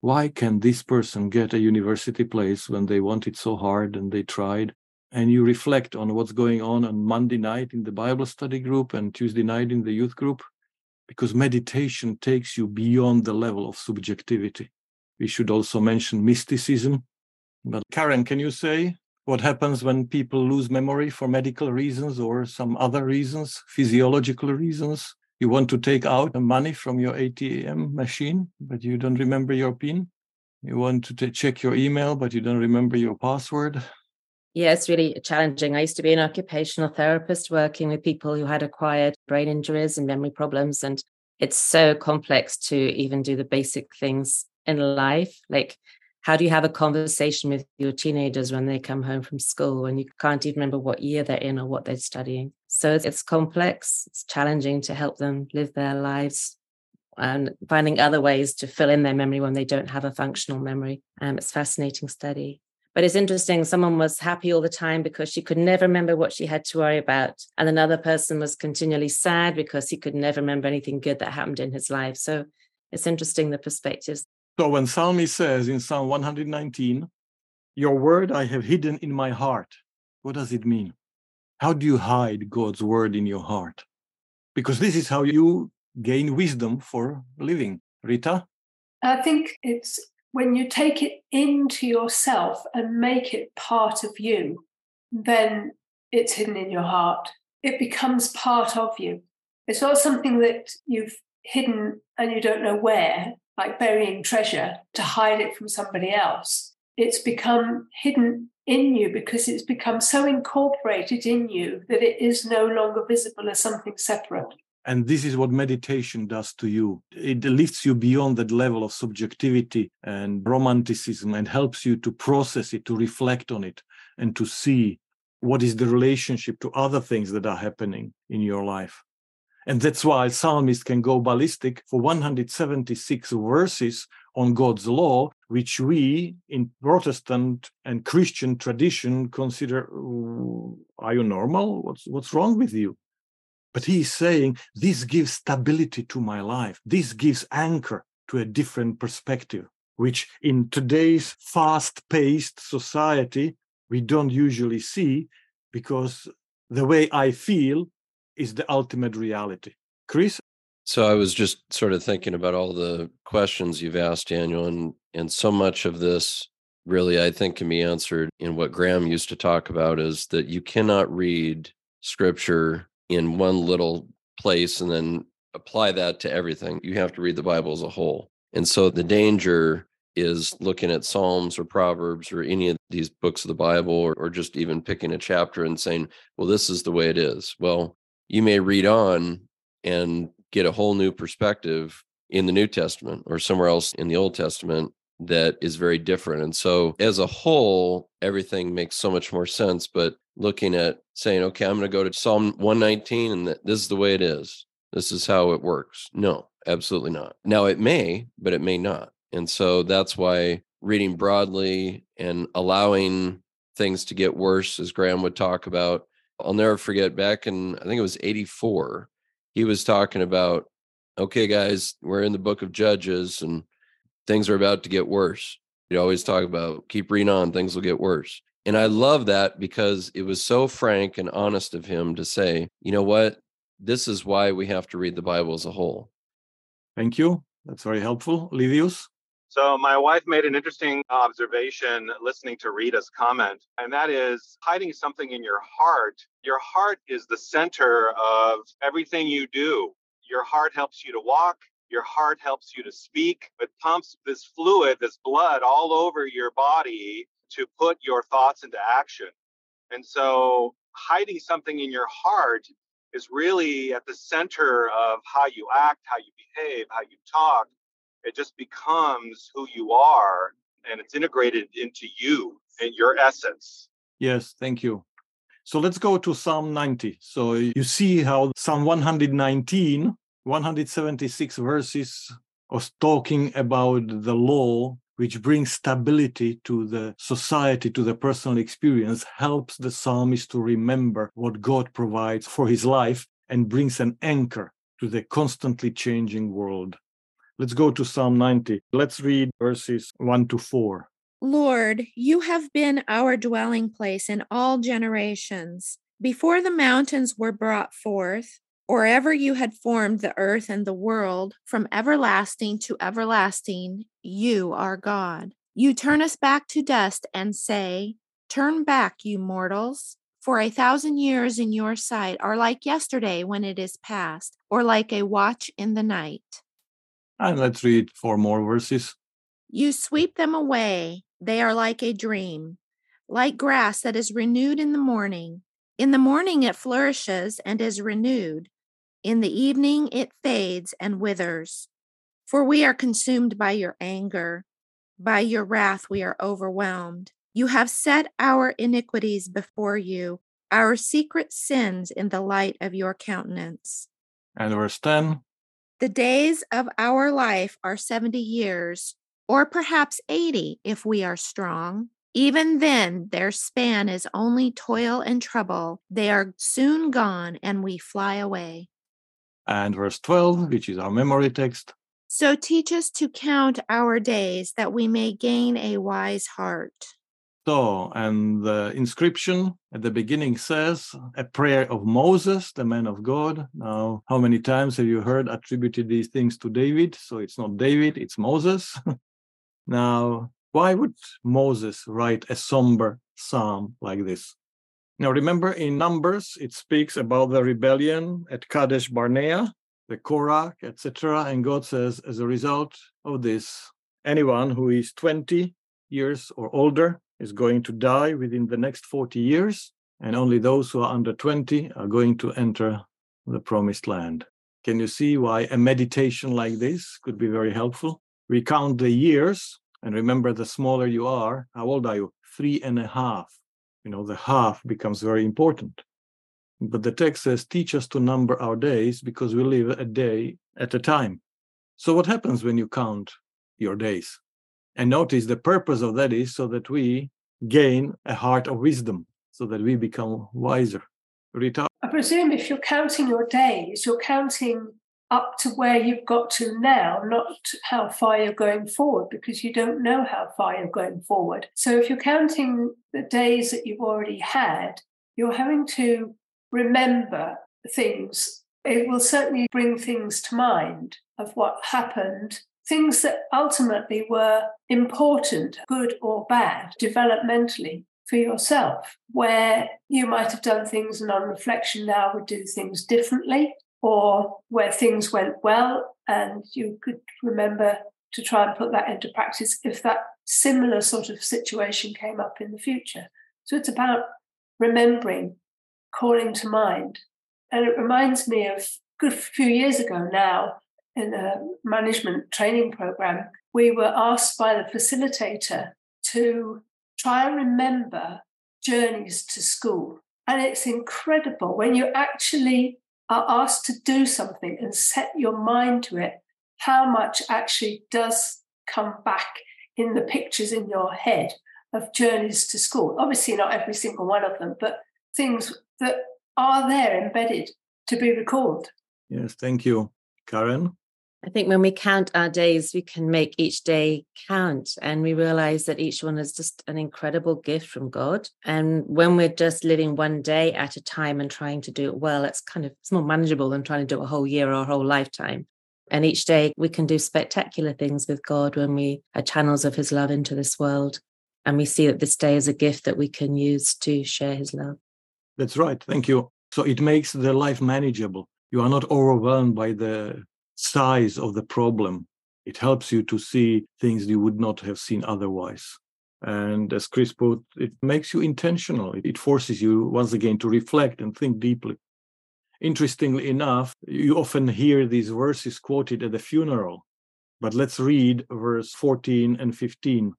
why can this person get a university place when they want it so hard and they tried? And you reflect on what's going on on Monday night in the Bible study group and Tuesday night in the youth group because meditation takes you beyond the level of subjectivity. We should also mention mysticism. But Karen, can you say what happens when people lose memory for medical reasons or some other reasons, physiological reasons? You want to take out the money from your ATM machine, but you don't remember your PIN. You want to check your email, but you don't remember your password. Yeah, it's really challenging. I used to be an occupational therapist working with people who had acquired brain injuries and memory problems. And it's so complex to even do the basic things in life. Like, how do you have a conversation with your teenagers when they come home from school and you can't even remember what year they're in or what they're studying? So it's, it's complex, it's challenging to help them live their lives and finding other ways to fill in their memory when they don't have a functional memory. Um, it's fascinating study. But it's interesting, someone was happy all the time because she could never remember what she had to worry about. And another person was continually sad because he could never remember anything good that happened in his life. So it's interesting the perspectives. So when Psalmist says in Psalm 119, Your word I have hidden in my heart, what does it mean? How do you hide God's word in your heart? Because this is how you gain wisdom for living. Rita? I think it's when you take it into yourself and make it part of you, then it's hidden in your heart. It becomes part of you. It's not something that you've hidden and you don't know where, like burying treasure to hide it from somebody else. It's become hidden in you because it's become so incorporated in you that it is no longer visible as something separate. And this is what meditation does to you. It lifts you beyond that level of subjectivity and romanticism and helps you to process it, to reflect on it, and to see what is the relationship to other things that are happening in your life. And that's why psalmist can go ballistic for 176 verses on God's law, which we in Protestant and Christian tradition consider, are you normal? What's, what's wrong with you? But he's saying, this gives stability to my life. This gives anchor to a different perspective, which in today's fast paced society, we don't usually see because the way I feel is the ultimate reality. Chris? So I was just sort of thinking about all the questions you've asked, Daniel, and and so much of this really I think can be answered in what Graham used to talk about is that you cannot read scripture in one little place and then apply that to everything. You have to read the Bible as a whole. And so the danger is looking at Psalms or Proverbs or any of these books of the Bible or, or just even picking a chapter and saying, well, this is the way it is. Well, you may read on and get a whole new perspective in the New Testament or somewhere else in the Old Testament that is very different. And so, as a whole, everything makes so much more sense. But looking at saying, okay, I'm going to go to Psalm 119 and this is the way it is. This is how it works. No, absolutely not. Now, it may, but it may not. And so that's why reading broadly and allowing things to get worse, as Graham would talk about, I'll never forget back in, I think it was 84, he was talking about, okay, guys, we're in the book of Judges and things are about to get worse. You always talk about keep reading on, things will get worse. And I love that because it was so frank and honest of him to say, you know what? This is why we have to read the Bible as a whole. Thank you. That's very helpful. Livius? So, my wife made an interesting observation listening to Rita's comment, and that is hiding something in your heart. Your heart is the center of everything you do. Your heart helps you to walk, your heart helps you to speak. It pumps this fluid, this blood all over your body to put your thoughts into action. And so, hiding something in your heart is really at the center of how you act, how you behave, how you talk. It just becomes who you are and it's integrated into you and your essence. Yes, thank you. So let's go to Psalm 90. So you see how Psalm 119, 176 verses was talking about the law which brings stability to the society, to the personal experience, helps the psalmist to remember what God provides for his life and brings an anchor to the constantly changing world. Let's go to Psalm 90. Let's read verses 1 to 4. Lord, you have been our dwelling place in all generations. Before the mountains were brought forth, or ever you had formed the earth and the world, from everlasting to everlasting, you are God. You turn us back to dust and say, Turn back, you mortals. For a thousand years in your sight are like yesterday when it is past, or like a watch in the night. And let's read four more verses. You sweep them away. They are like a dream, like grass that is renewed in the morning. In the morning it flourishes and is renewed. In the evening it fades and withers. For we are consumed by your anger. By your wrath we are overwhelmed. You have set our iniquities before you, our secret sins in the light of your countenance. And verse 10 The days of our life are 70 years, or perhaps 80 if we are strong. Even then, their span is only toil and trouble. They are soon gone, and we fly away and verse 12, which is our memory text. So teach us to count our days that we may gain a wise heart. So, and the inscription at the beginning says a prayer of Moses, the man of God. Now, how many times have you heard attributed these things to David? So it's not David, it's Moses. now, why would Moses write a somber psalm like this? Now, remember in Numbers, it speaks about the rebellion at Kadesh Barnea, the Korah, etc. And God says, as a result of this, anyone who is 20 years or older is going to die within the next 40 years, and only those who are under 20 are going to enter the promised land. Can you see why a meditation like this could be very helpful? We count the years, and remember the smaller you are, how old are you? Three and a half you know, the half becomes very important. But the text says, teach us to number our days because we live a day at a time. So, what happens when you count your days? And notice the purpose of that is so that we gain a heart of wisdom, so that we become wiser. Rita? I presume if you're counting your days, you're counting up to where you've got to now, not how far you're going forward, because you don't know how far you're going forward. So if you're counting the days that you've already had, you're having to remember things. It will certainly bring things to mind of what happened, things that ultimately were important, good or bad, developmentally for yourself, where you might have done things and on reflection now would do things differently or where things went well and you could remember to try and put that into practice if that similar sort of situation came up in the future. So it's about remembering, calling to mind. And it reminds me of a good few years ago now in a management training program, we were asked by the facilitator to try and remember journeys to school. And it's incredible when you actually are asked to do something and set your mind to it, how much actually does come back in the pictures in your head of journeys to school. Obviously, not every single one of them, but things that are there embedded to be recalled. Yes, thank you. Karen? I think when we count our days, we can make each day count and we realize that each one is just an incredible gift from God. And when we're just living one day at a time and trying to do it well, it's kind of it's more manageable than trying to do a whole year or a whole lifetime. And each day we can do spectacular things with God when we are channels of his love into this world. And we see that this day is a gift that we can use to share his love. That's right. Thank you. So it makes the life manageable. You are not overwhelmed by the size of the problem. It helps you to see things you would not have seen otherwise. And as Chris put, it makes you intentional. It forces you once again to reflect and think deeply. Interestingly enough, you often hear these verses quoted at the funeral, but let's read verse 14 and 15.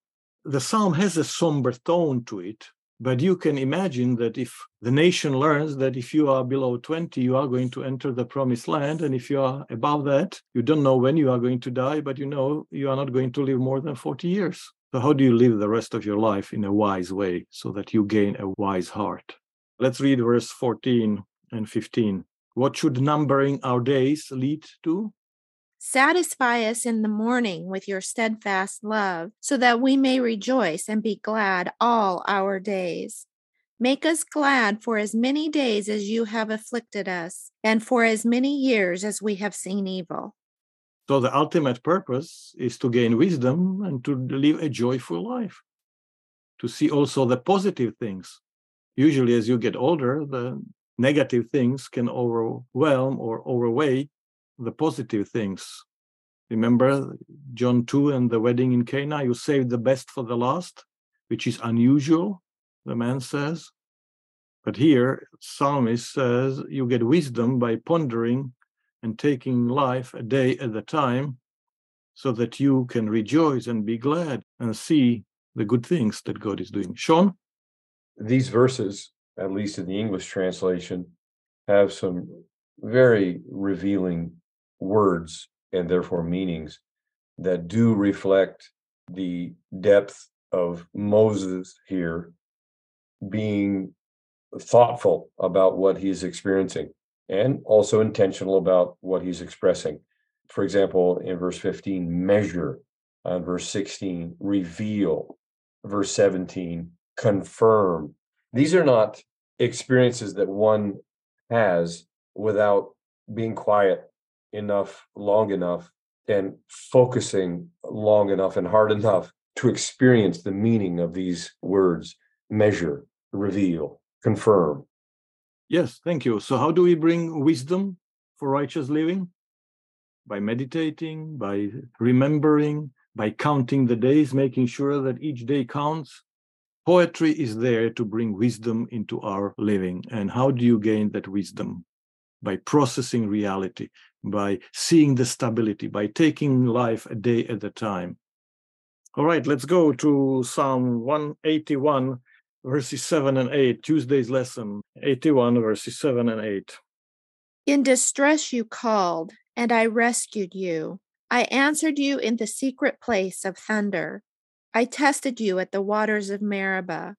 The psalm has a somber tone to it, but you can imagine that if the nation learns that if you are below 20, you are going to enter the promised land, and if you are above that, you don't know when you are going to die, but you know you are not going to live more than 40 years. So, how do you live the rest of your life in a wise way so that you gain a wise heart? Let's read verse 14 and 15. What should numbering our days lead to? Satisfy us in the morning with your steadfast love, so that we may rejoice and be glad all our days. Make us glad for as many days as you have afflicted us, and for as many years as we have seen evil. So, the ultimate purpose is to gain wisdom and to live a joyful life, to see also the positive things. Usually, as you get older, the negative things can overwhelm or overweigh the positive things. Remember John 2 and the wedding in Cana? You saved the best for the last, which is unusual, the man says. But here, psalmist says you get wisdom by pondering and taking life a day at a time so that you can rejoice and be glad and see the good things that God is doing. Sean? These verses, at least in the English translation, have some very revealing words and therefore meanings that do reflect the depth of Moses here being thoughtful about what he's experiencing and also intentional about what he's expressing. For example, in verse 15, measure, on verse 16, reveal, verse 17, confirm. These are not experiences that one has without being quiet enough, long enough, and focusing long enough and hard enough to experience the meaning of these words measure, reveal, confirm. Yes, thank you. So, how do we bring wisdom for righteous living? By meditating, by remembering, by counting the days, making sure that each day counts. Poetry is there to bring wisdom into our living. And how do you gain that wisdom? By processing reality, by seeing the stability, by taking life a day at a time. All right, let's go to Psalm 181, verses 7 and 8, Tuesday's lesson, 81, verses 7 and 8. In distress you called, and I rescued you. I answered you in the secret place of thunder. I tested you at the waters of Meribah.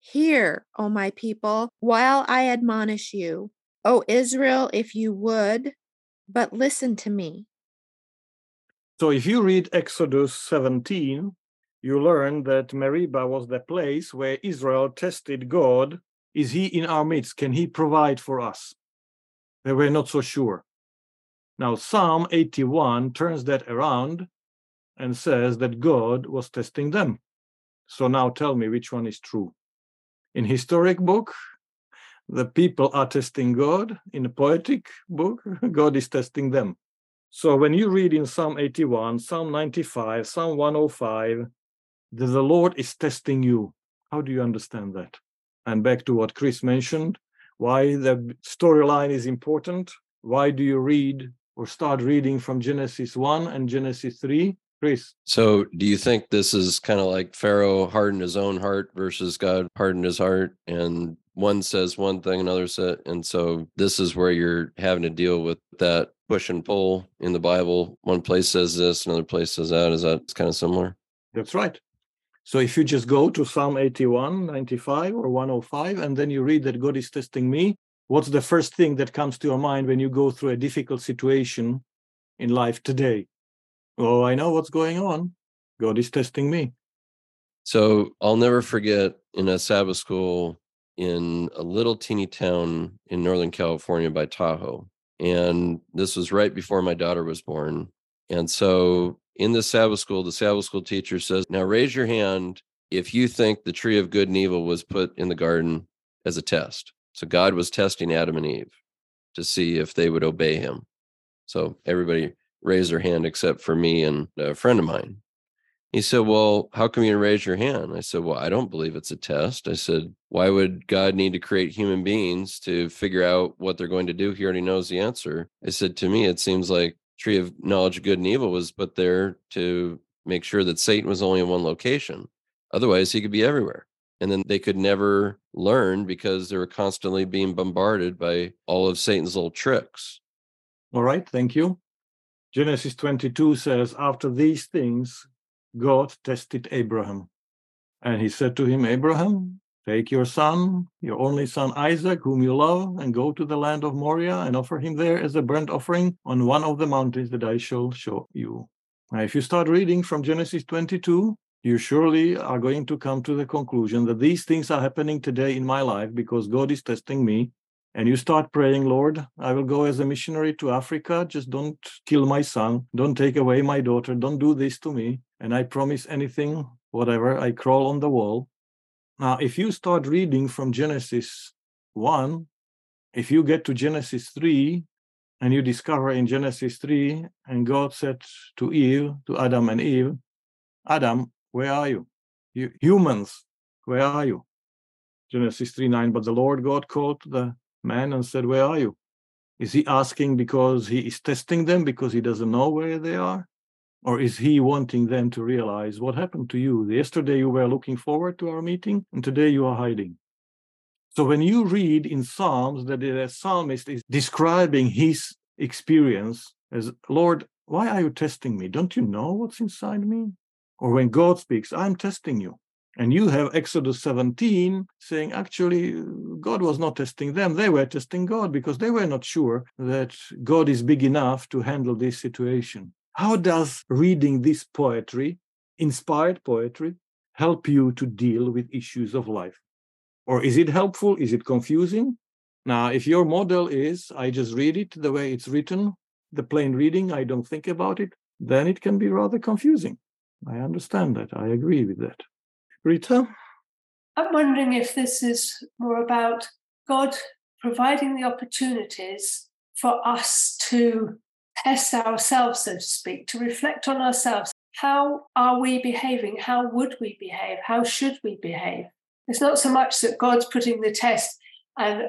Hear, O my people, while I admonish you. O Israel, if you would, but listen to me. So if you read Exodus 17, you learn that Meribah was the place where Israel tested God. Is he in our midst? Can he provide for us? They were not so sure. Now, Psalm 81 turns that around and says that God was testing them. So now tell me which one is true. In historic book, the people are testing God. In a poetic book, God is testing them. So when you read in Psalm 81, Psalm 95, Psalm 105, that the Lord is testing you. How do you understand that? And back to what Chris mentioned, why the storyline is important. Why do you read or start reading from Genesis 1 and Genesis 3? Chris. So, do you think this is kind of like Pharaoh hardened his own heart versus God hardened his heart? And one says one thing, another says, and so this is where you're having to deal with that push and pull in the Bible. One place says this, another place says that. Is that kind of similar? That's right. So if you just go to Psalm 81, 95, or 105, and then you read that God is testing me, What's the first thing that comes to your mind when you go through a difficult situation in life today? Oh, I know what's going on. God is testing me. So I'll never forget in a Sabbath school in a little teeny town in Northern California by Tahoe. And this was right before my daughter was born. And so in the Sabbath school, the Sabbath school teacher says, Now raise your hand if you think the tree of good and evil was put in the garden as a test. So God was testing Adam and Eve to see if they would obey him. So everybody raised their hand except for me and a friend of mine. He said, Well, how come you didn't raise your hand? I said, Well, I don't believe it's a test. I said, Why would God need to create human beings to figure out what they're going to do? He already knows the answer. I said, To me, it seems like tree of knowledge of good and evil was put there to make sure that Satan was only in one location. Otherwise, he could be everywhere. And then they could never learn because they were constantly being bombarded by all of Satan's little tricks. All right, thank you. Genesis 22 says, After these things, God tested Abraham. And he said to him, Abraham, take your son, your only son Isaac, whom you love, and go to the land of Moriah and offer him there as a burnt offering on one of the mountains that I shall show you. Now, if you start reading from Genesis 22, you surely are going to come to the conclusion that these things are happening today in my life because God is testing me and you start praying, Lord, I will go as a missionary to Africa. Just don't kill my son. Don't take away my daughter. Don't do this to me. And I promise anything, whatever, I crawl on the wall. Now, if you start reading from Genesis 1, if you get to Genesis 3, and you discover in Genesis 3, and God said to Eve, to Adam and Eve, Adam, where are you? You humans, where are you? Genesis 3 9. But the Lord God called the man and said, Where are you? Is he asking because he is testing them because he doesn't know where they are? Or is he wanting them to realize what happened to you? Yesterday you were looking forward to our meeting, and today you are hiding. So when you read in Psalms that the psalmist is describing his experience as, Lord, why are you testing me? Don't you know what's inside me? Or when God speaks, I'm testing you. And you have Exodus 17 saying, actually, God was not testing them. They were testing God because they were not sure that God is big enough to handle this situation. How does reading this poetry, inspired poetry, help you to deal with issues of life? Or is it helpful? Is it confusing? Now, if your model is, I just read it the way it's written, the plain reading, I don't think about it, then it can be rather confusing. I understand that. I agree with that. Rita? I'm wondering if this is more about God providing the opportunities for us to test ourselves, so to speak, to reflect on ourselves. How are we behaving? How would we behave? How should we behave? It's not so much that God's putting the test and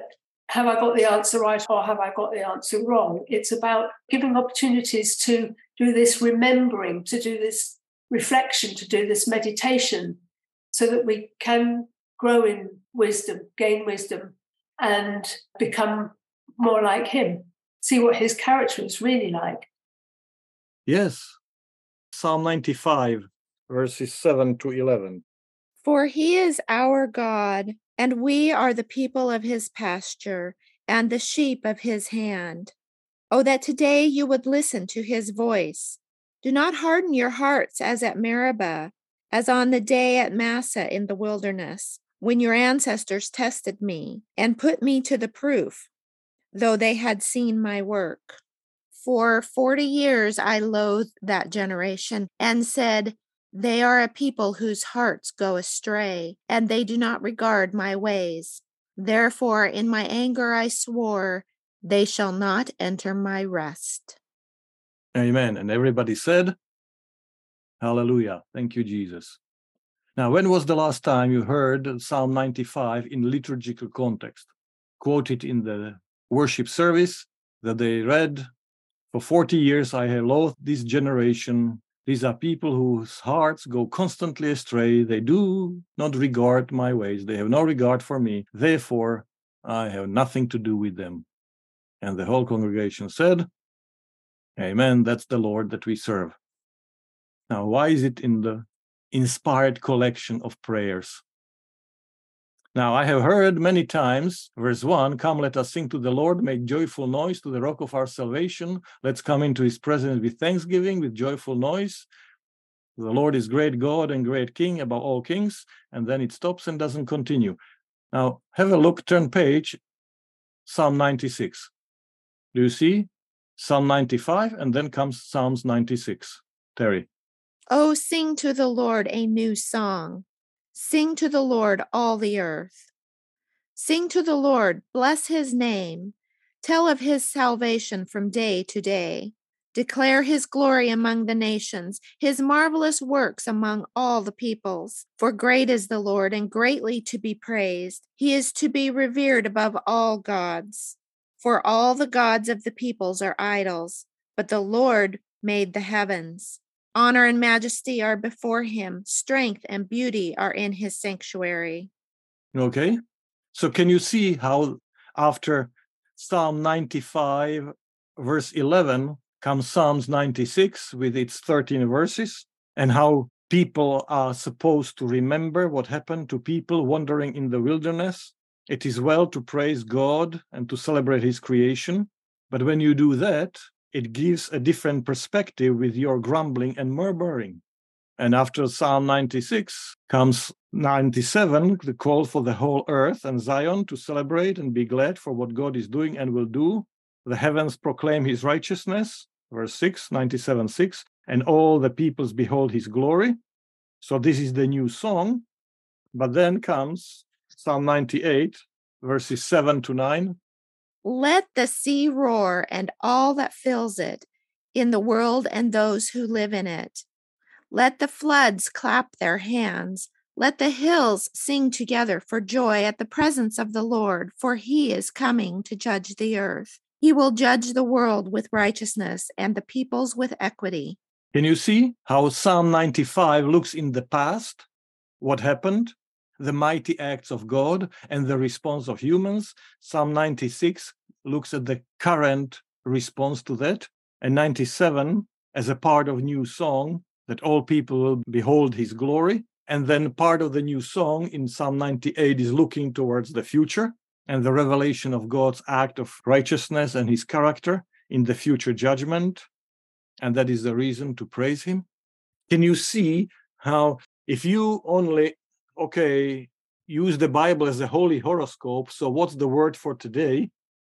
have I got the answer right or have I got the answer wrong? It's about giving opportunities to do this remembering, to do this reflection, to do this meditation, so that we can grow in wisdom, gain wisdom, and become more like Him, see what His character is really like. Yes. Psalm 95, verses 7 to 11. For He is our God, and we are the people of His pasture and the sheep of His hand. Oh, that today you would listen to His voice. Do not harden your hearts as at Meribah as on the day at Massah in the wilderness, when your ancestors tested me and put me to the proof, though they had seen my work. For forty years I loathed that generation and said, They are a people whose hearts go astray, and they do not regard my ways. Therefore, in my anger I swore, They shall not enter my rest. Amen. And everybody said, Hallelujah. Thank you, Jesus. Now, when was the last time you heard Psalm 95 in liturgical context? Quoted in the worship service that they read For 40 years I have loathed this generation. These are people whose hearts go constantly astray. They do not regard my ways. They have no regard for me. Therefore, I have nothing to do with them. And the whole congregation said, Amen. That's the Lord that we serve. Now, why is it in the inspired collection of prayers? Now, I have heard many times, verse 1 Come, let us sing to the Lord, make joyful noise to the rock of our salvation. Let's come into his presence with thanksgiving, with joyful noise. The Lord is great God and great King above all kings. And then it stops and doesn't continue. Now, have a look, turn page, Psalm 96. Do you see? Psalm 95, and then comes Psalms 96. Terry. Oh, sing to the Lord a new song Sing to the Lord, all the earth. Sing to the Lord, bless his name. Tell of his salvation from day to day. Declare his glory among the nations, his marvelous works among all the peoples. For great is the Lord and greatly to be praised. He is to be revered above all gods. For all the gods of the peoples are idols, but the Lord made the heavens. Honor and majesty are before him, strength and beauty are in his sanctuary. Okay. So, can you see how after Psalm 95, verse 11, comes Psalms 96 with its 13 verses, and how people are supposed to remember what happened to people wandering in the wilderness? It is well to praise God and to celebrate his creation. But when you do that, it gives a different perspective with your grumbling and murmuring. And after Psalm 96 comes 97, the call for the whole earth and Zion to celebrate and be glad for what God is doing and will do. The heavens proclaim his righteousness, verse 6, 97 6, and all the peoples behold his glory. So this is the new song. But then comes Psalm 98, verses 7 to 9. Let the sea roar and all that fills it, in the world and those who live in it. Let the floods clap their hands. Let the hills sing together for joy at the presence of the Lord, for he is coming to judge the earth. He will judge the world with righteousness and the peoples with equity. Can you see how Psalm 95 looks in the past? What happened? The mighty acts of God and the response of humans. Psalm 96 looks at the current response to that, and 97 as a part of new song that all people will behold his glory. And then part of the new song in Psalm 98 is looking towards the future and the revelation of God's act of righteousness and his character in the future judgment. And that is the reason to praise him. Can you see how, if you only okay, use the Bible as a holy horoscope. So, what's the word for today?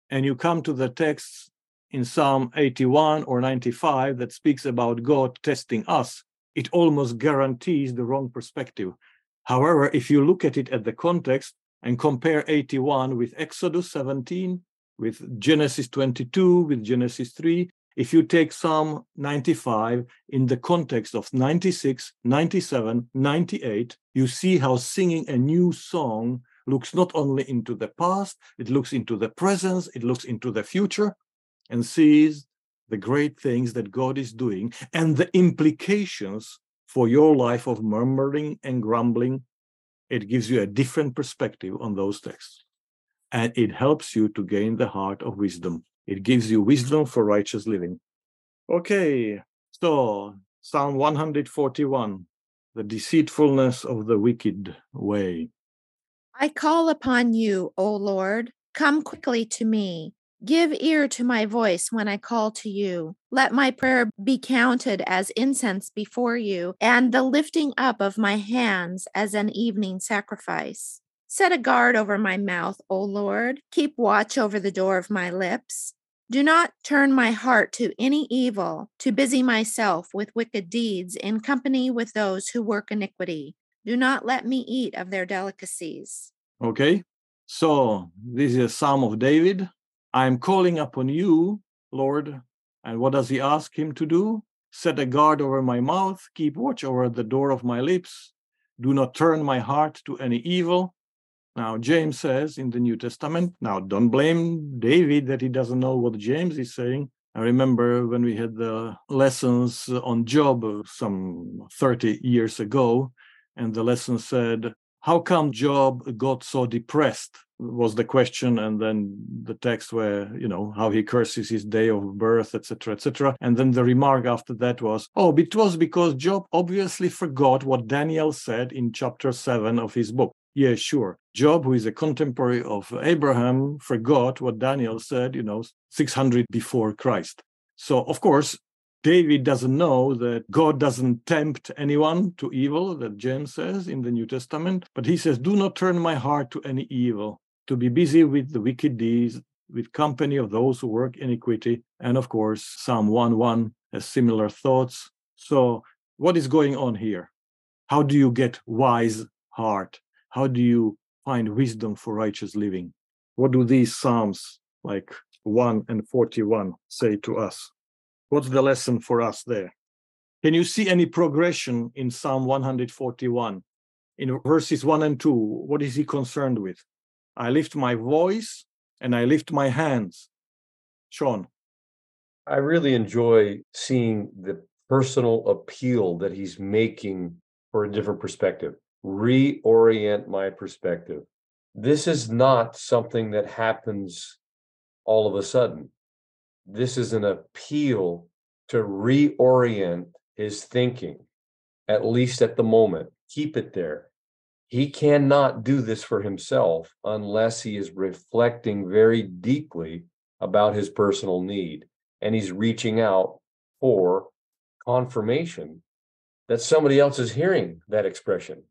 And you come to the text in Psalm 81 or 95 that speaks about God testing us, it almost guarantees the wrong perspective. However, if you look at it at the context and compare 81 with Exodus 17, with Genesis 22, with Genesis 3, if you take Psalm 95 in the context of 96, 97, 98, you see how singing a new song looks not only into the past, it looks into the present, it looks into the future, and sees the great things that God is doing and the implications for your life of murmuring and grumbling. It gives you a different perspective on those texts. And it helps you to gain the heart of wisdom. It gives you wisdom for righteous living. Okay, so Psalm 141 The deceitfulness of the wicked way. I call upon you, O Lord. Come quickly to me. Give ear to my voice when I call to you. Let my prayer be counted as incense before you, and the lifting up of my hands as an evening sacrifice. Set a guard over my mouth, O Lord. Keep watch over the door of my lips. Do not turn my heart to any evil, to busy myself with wicked deeds in company with those who work iniquity. Do not let me eat of their delicacies. Okay, so this is a Psalm of David. I am calling upon you, Lord. And what does he ask him to do? Set a guard over my mouth, keep watch over the door of my lips. Do not turn my heart to any evil. Now, James says in the New Testament, now don't blame David that he doesn't know what James is saying. I remember when we had the lessons on Job some 30 years ago, and the lesson said, How come Job got so depressed? was the question and then the text where you know how he curses his day of birth etc etc and then the remark after that was oh it was because job obviously forgot what daniel said in chapter 7 of his book Yeah, sure. Job, who is a contemporary of Abraham, forgot what Daniel said, you know, 600 before Christ. So, of course, David doesn't know that God doesn't tempt anyone to evil, that James says in the New Testament, but he says, Do not turn my heart to any evil, to be busy with the wicked deeds, with company of those who work iniquity. And of course, Psalm 1 1 has similar thoughts. So, what is going on here? How do you get wise heart? How do you find wisdom for righteous living? What do these Psalms like 1 and 41 say to us? What's the lesson for us there? Can you see any progression in Psalm 141? In verses 1 and 2, what is he concerned with? I lift my voice and I lift my hands. Sean. I really enjoy seeing the personal appeal that he's making for a different perspective. Reorient my perspective. This is not something that happens all of a sudden this is an appeal to reorient his thinking, at least at the moment. Keep it there. He cannot do this for himself unless he is reflecting very deeply about his personal need and he's reaching out for confirmation that somebody else is hearing that expression.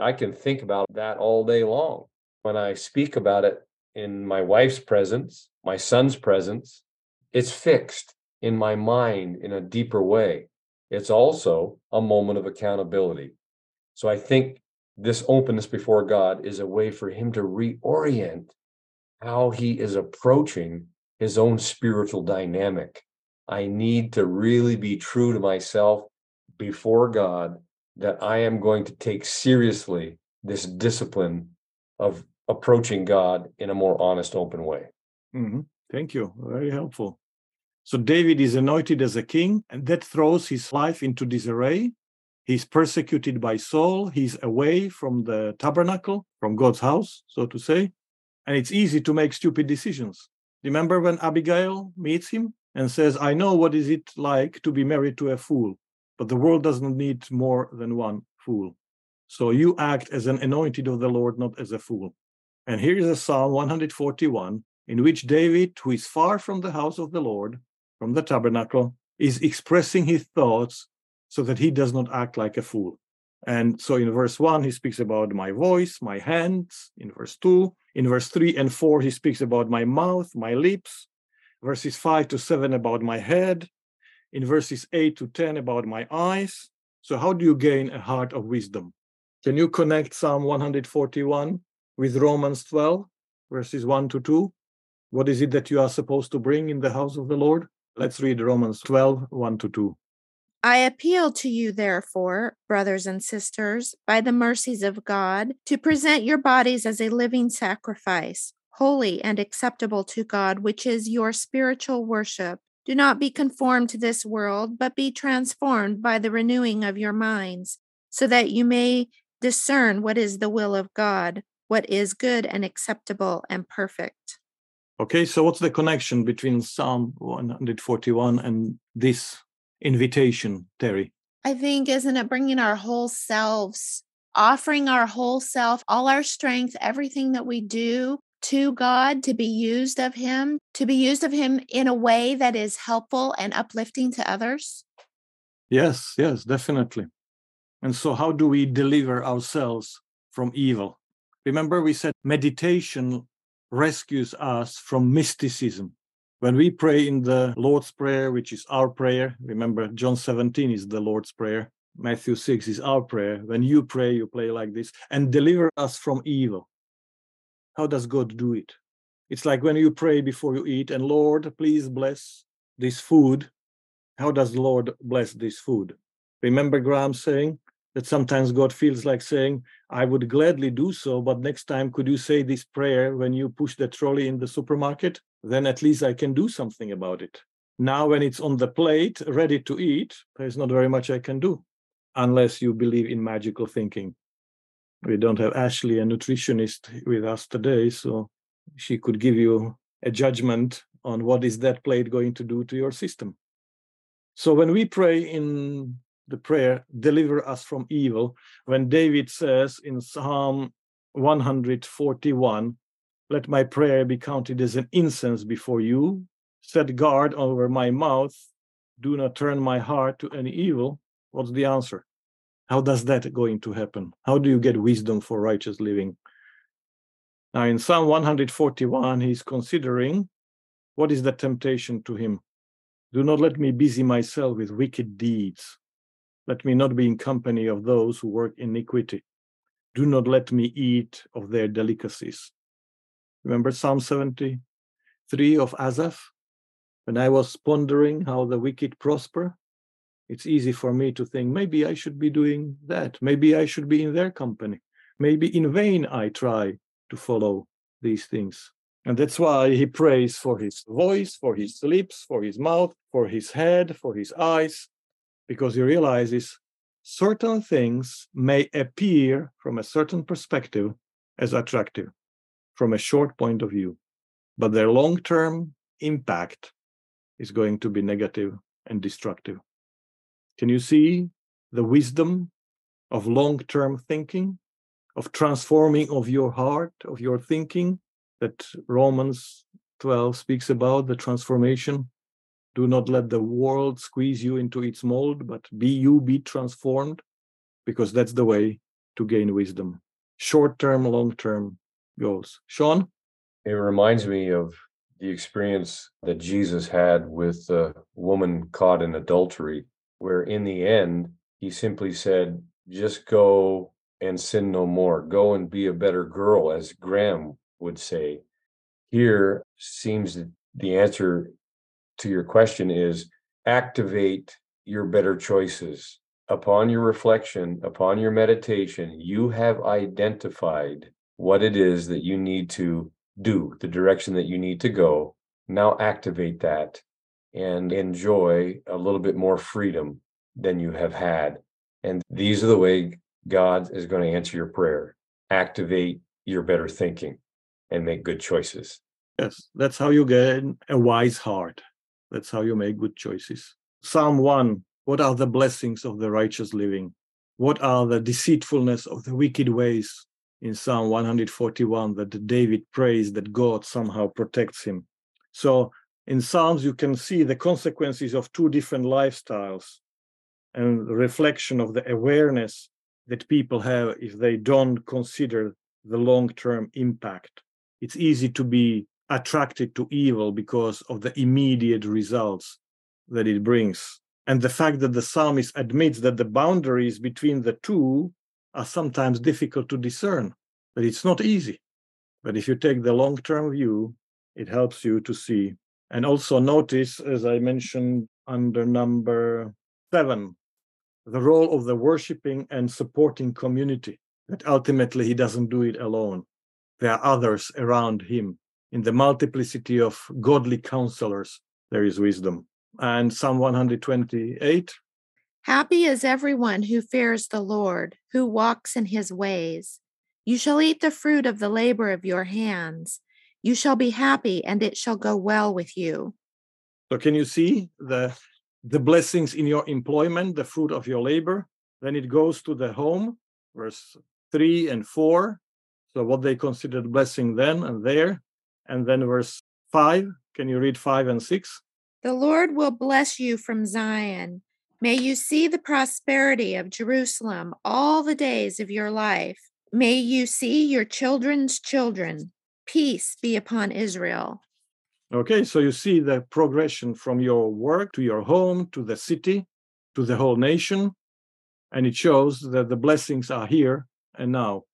I can think about that all day long. When I speak about it in my wife's presence, my son's presence, it's fixed in my mind in a deeper way. It's also a moment of accountability. So I think this openness before God is a way for him to reorient how he is approaching his own spiritual dynamic. I need to really be true to myself before God that I am going to take seriously this discipline of approaching God in a more honest, open way. Mm-hmm. Thank you. Very helpful. So David is anointed as a king, and that throws his life into disarray. He's persecuted by Saul. He's away from the tabernacle, from God's house, so to say. And it's easy to make stupid decisions. Remember when Abigail meets him and says, I know what is it like to be married to a fool, but the world doesn't need more than one fool. So you act as an anointed of the Lord, not as a fool. And here is a Psalm 141 in which David, who is far from the house of the Lord, from the tabernacle is expressing his thoughts so that he does not act like a fool. And so in verse 1, he speaks about my voice, my hands. In verse 2, in verse 3 and 4, he speaks about my mouth, my lips. Verses 5 to 7 about my head. In verses 8 to 10 about my eyes. So, how do you gain a heart of wisdom? Can you connect Psalm 141 with Romans 12, verses 1 to 2? What is it that you are supposed to bring in the house of the Lord? Let's read Romans 12, 1 to 2. I appeal to you, therefore, brothers and sisters, by the mercies of God, to present your bodies as a living sacrifice, holy and acceptable to God, which is your spiritual worship. Do not be conformed to this world, but be transformed by the renewing of your minds, so that you may discern what is the will of God, what is good and acceptable and perfect. Okay, so what's the connection between Psalm 141 and this invitation, Terry? I think, isn't it bringing our whole selves, offering our whole self, all our strength, everything that we do to God to be used of Him, to be used of Him in a way that is helpful and uplifting to others? Yes, yes, definitely. And so, how do we deliver ourselves from evil? Remember, we said meditation rescues us from mysticism. When we pray in the Lord's Prayer, which is our prayer, remember John 17 is the Lord's Prayer, Matthew 6 is our prayer. When you pray, you pray like this and deliver us from evil. How does God do it? It's like when you pray before you eat, and Lord, please bless this food. How does the Lord bless this food? Remember Graham saying, that sometimes God feels like saying, I would gladly do so, but next time could you say this prayer when you push the trolley in the supermarket? Then at least I can do something about it. Now, when it's on the plate, ready to eat, there's not very much I can do unless you believe in magical thinking. We don't have Ashley, a nutritionist, with us today, so she could give you a judgment on what is that plate going to do to your system. So when we pray in the prayer, deliver us from evil, when David says in Psalm 141 Let my prayer be counted as an incense before you. Set guard over my mouth. Do not turn my heart to any evil. What's the answer? How does that going to happen? How do you get wisdom for righteous living? Now, in Psalm 141, he's considering what is the temptation to him. Do not let me busy myself with wicked deeds. Let me not be in company of those who work iniquity. Do not let me eat of their delicacies. Remember Psalm 73 of Asaph? When I was pondering how the wicked prosper, it's easy for me to think maybe I should be doing that. Maybe I should be in their company. Maybe in vain I try to follow these things. And that's why he prays for his voice, for his lips, for his mouth, for his head, for his eyes, because he realizes certain things may appear from a certain perspective as attractive from a short point of view, but their long term impact is going to be negative and destructive. Can you see the wisdom of long term thinking, of transforming of your heart, of your thinking that Romans 12 speaks about the transformation? Do not let the world squeeze you into its mold, but be you be transformed, because that's the way to gain wisdom. Short term, long term goals. Sean? It reminds me of the experience that Jesus had with the woman caught in adultery, where in the end, he simply said, just go and sin no more. Go and be a better girl, as Graham would say. Here seems the answer to your question is activate your better choices. Upon your reflection, upon your meditation, you have identified what it is that you need to do, the direction that you need to go. Now activate that and enjoy a little bit more freedom than you have had. And these are the way God is going to answer your prayer. Activate your better thinking and make good choices. Yes, that's how you get a wise heart. That's how you make good choices. Psalm 1 What are the blessings of the righteous living? What are the deceitfulness of the wicked ways? In Psalm 141, that David prays that God somehow protects him. So in Psalms, you can see the consequences of two different lifestyles and reflection of the awareness that people have if they don't consider the long term impact. It's easy to be attracted to evil because of the immediate results that it brings. And the fact that the psalmist admits that the boundaries between the two are sometimes difficult to discern, that it's not easy. But if you take the long term view, it helps you to see. And also notice, as I mentioned under number seven, the role of the worshiping and supporting community, that ultimately he doesn't do it alone. There are others around him in the multiplicity of godly counselors, there is wisdom. And Psalm 128 Happy is everyone who fears the Lord, who walks in his ways. You shall eat the fruit of the labor of your hands. You shall be happy, and it shall go well with you. So, can you see the, the blessings in your employment, the fruit of your labor? Then it goes to the home, verse 3 and 4. So, what they considered blessing then and there and then verse 5. Can you read 5 and 6? The Lord will bless you from Zion. May you see the prosperity of Jerusalem all the days of your life. May you see your children's children. Peace be upon Israel. Okay, so you see the progression from your work to your home to the city to the whole nation. And it shows that the blessings are here and now.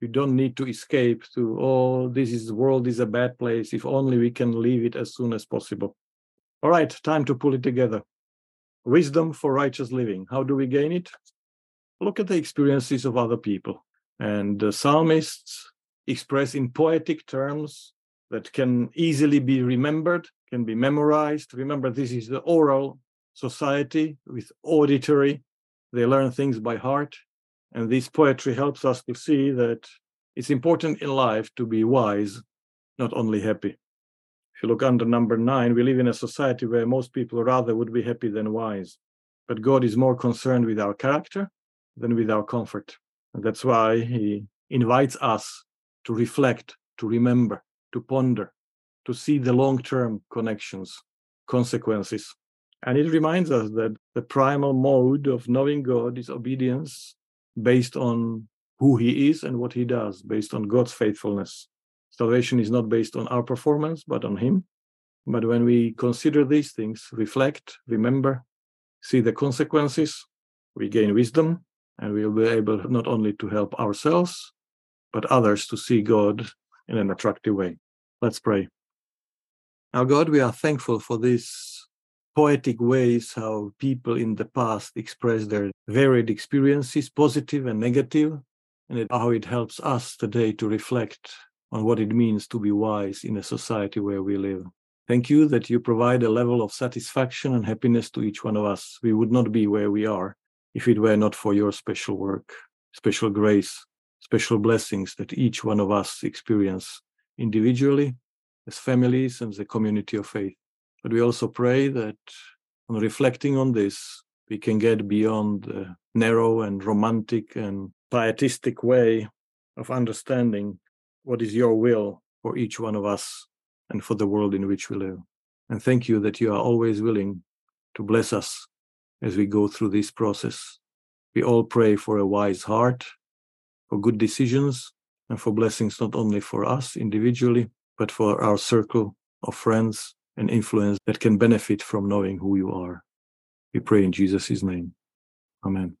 You don't need to escape to oh this is the world is a bad place. If only we can leave it as soon as possible. All right time to pull it together. Wisdom for righteous living. How do we gain it? Look at the experiences of other people. And the psalmists express in poetic terms that can easily be remembered can be memorized remember this is the oral society with auditory they learn things by heart and this poetry helps us to see that it's important in life to be wise, not only happy. If you look under number nine, we live in a society where most people rather would be happy than wise. But God is more concerned with our character than with our comfort. And that's why He invites us to reflect, to remember, to ponder, to see the long term connections, consequences. And it reminds us that the primal mode of knowing God is obedience based on who He is and what He does, based on God's faithfulness. Salvation is not based on our performance, but on Him. But when we consider these things, reflect, remember, see the consequences, we gain wisdom, and we'll be able not only to help ourselves, but others to see God in an attractive way. Let's pray. Now, God, we are thankful for these poetic ways how people in the past express their varied experiences, positive and negative, and how it helps us today to reflect on what it means to be wise in a society where we live. Thank you that you provide a level of satisfaction and happiness to each one of us. We would not be where we are if it were not for your special work, special grace, special blessings that each one of us experience individually, as families, and as a community of faith. But we also pray that on reflecting on this, we can get beyond the narrow and romantic and pietistic way of understanding what is your will for each one of us and for the world in which we live. And thank you that you are always willing to bless us as we go through this process. We all pray for a wise heart, for good decisions, and for blessings not only for us individually, but for our circle of friends and influence that can benefit from knowing who you are. We pray in Jesus' name. Amen.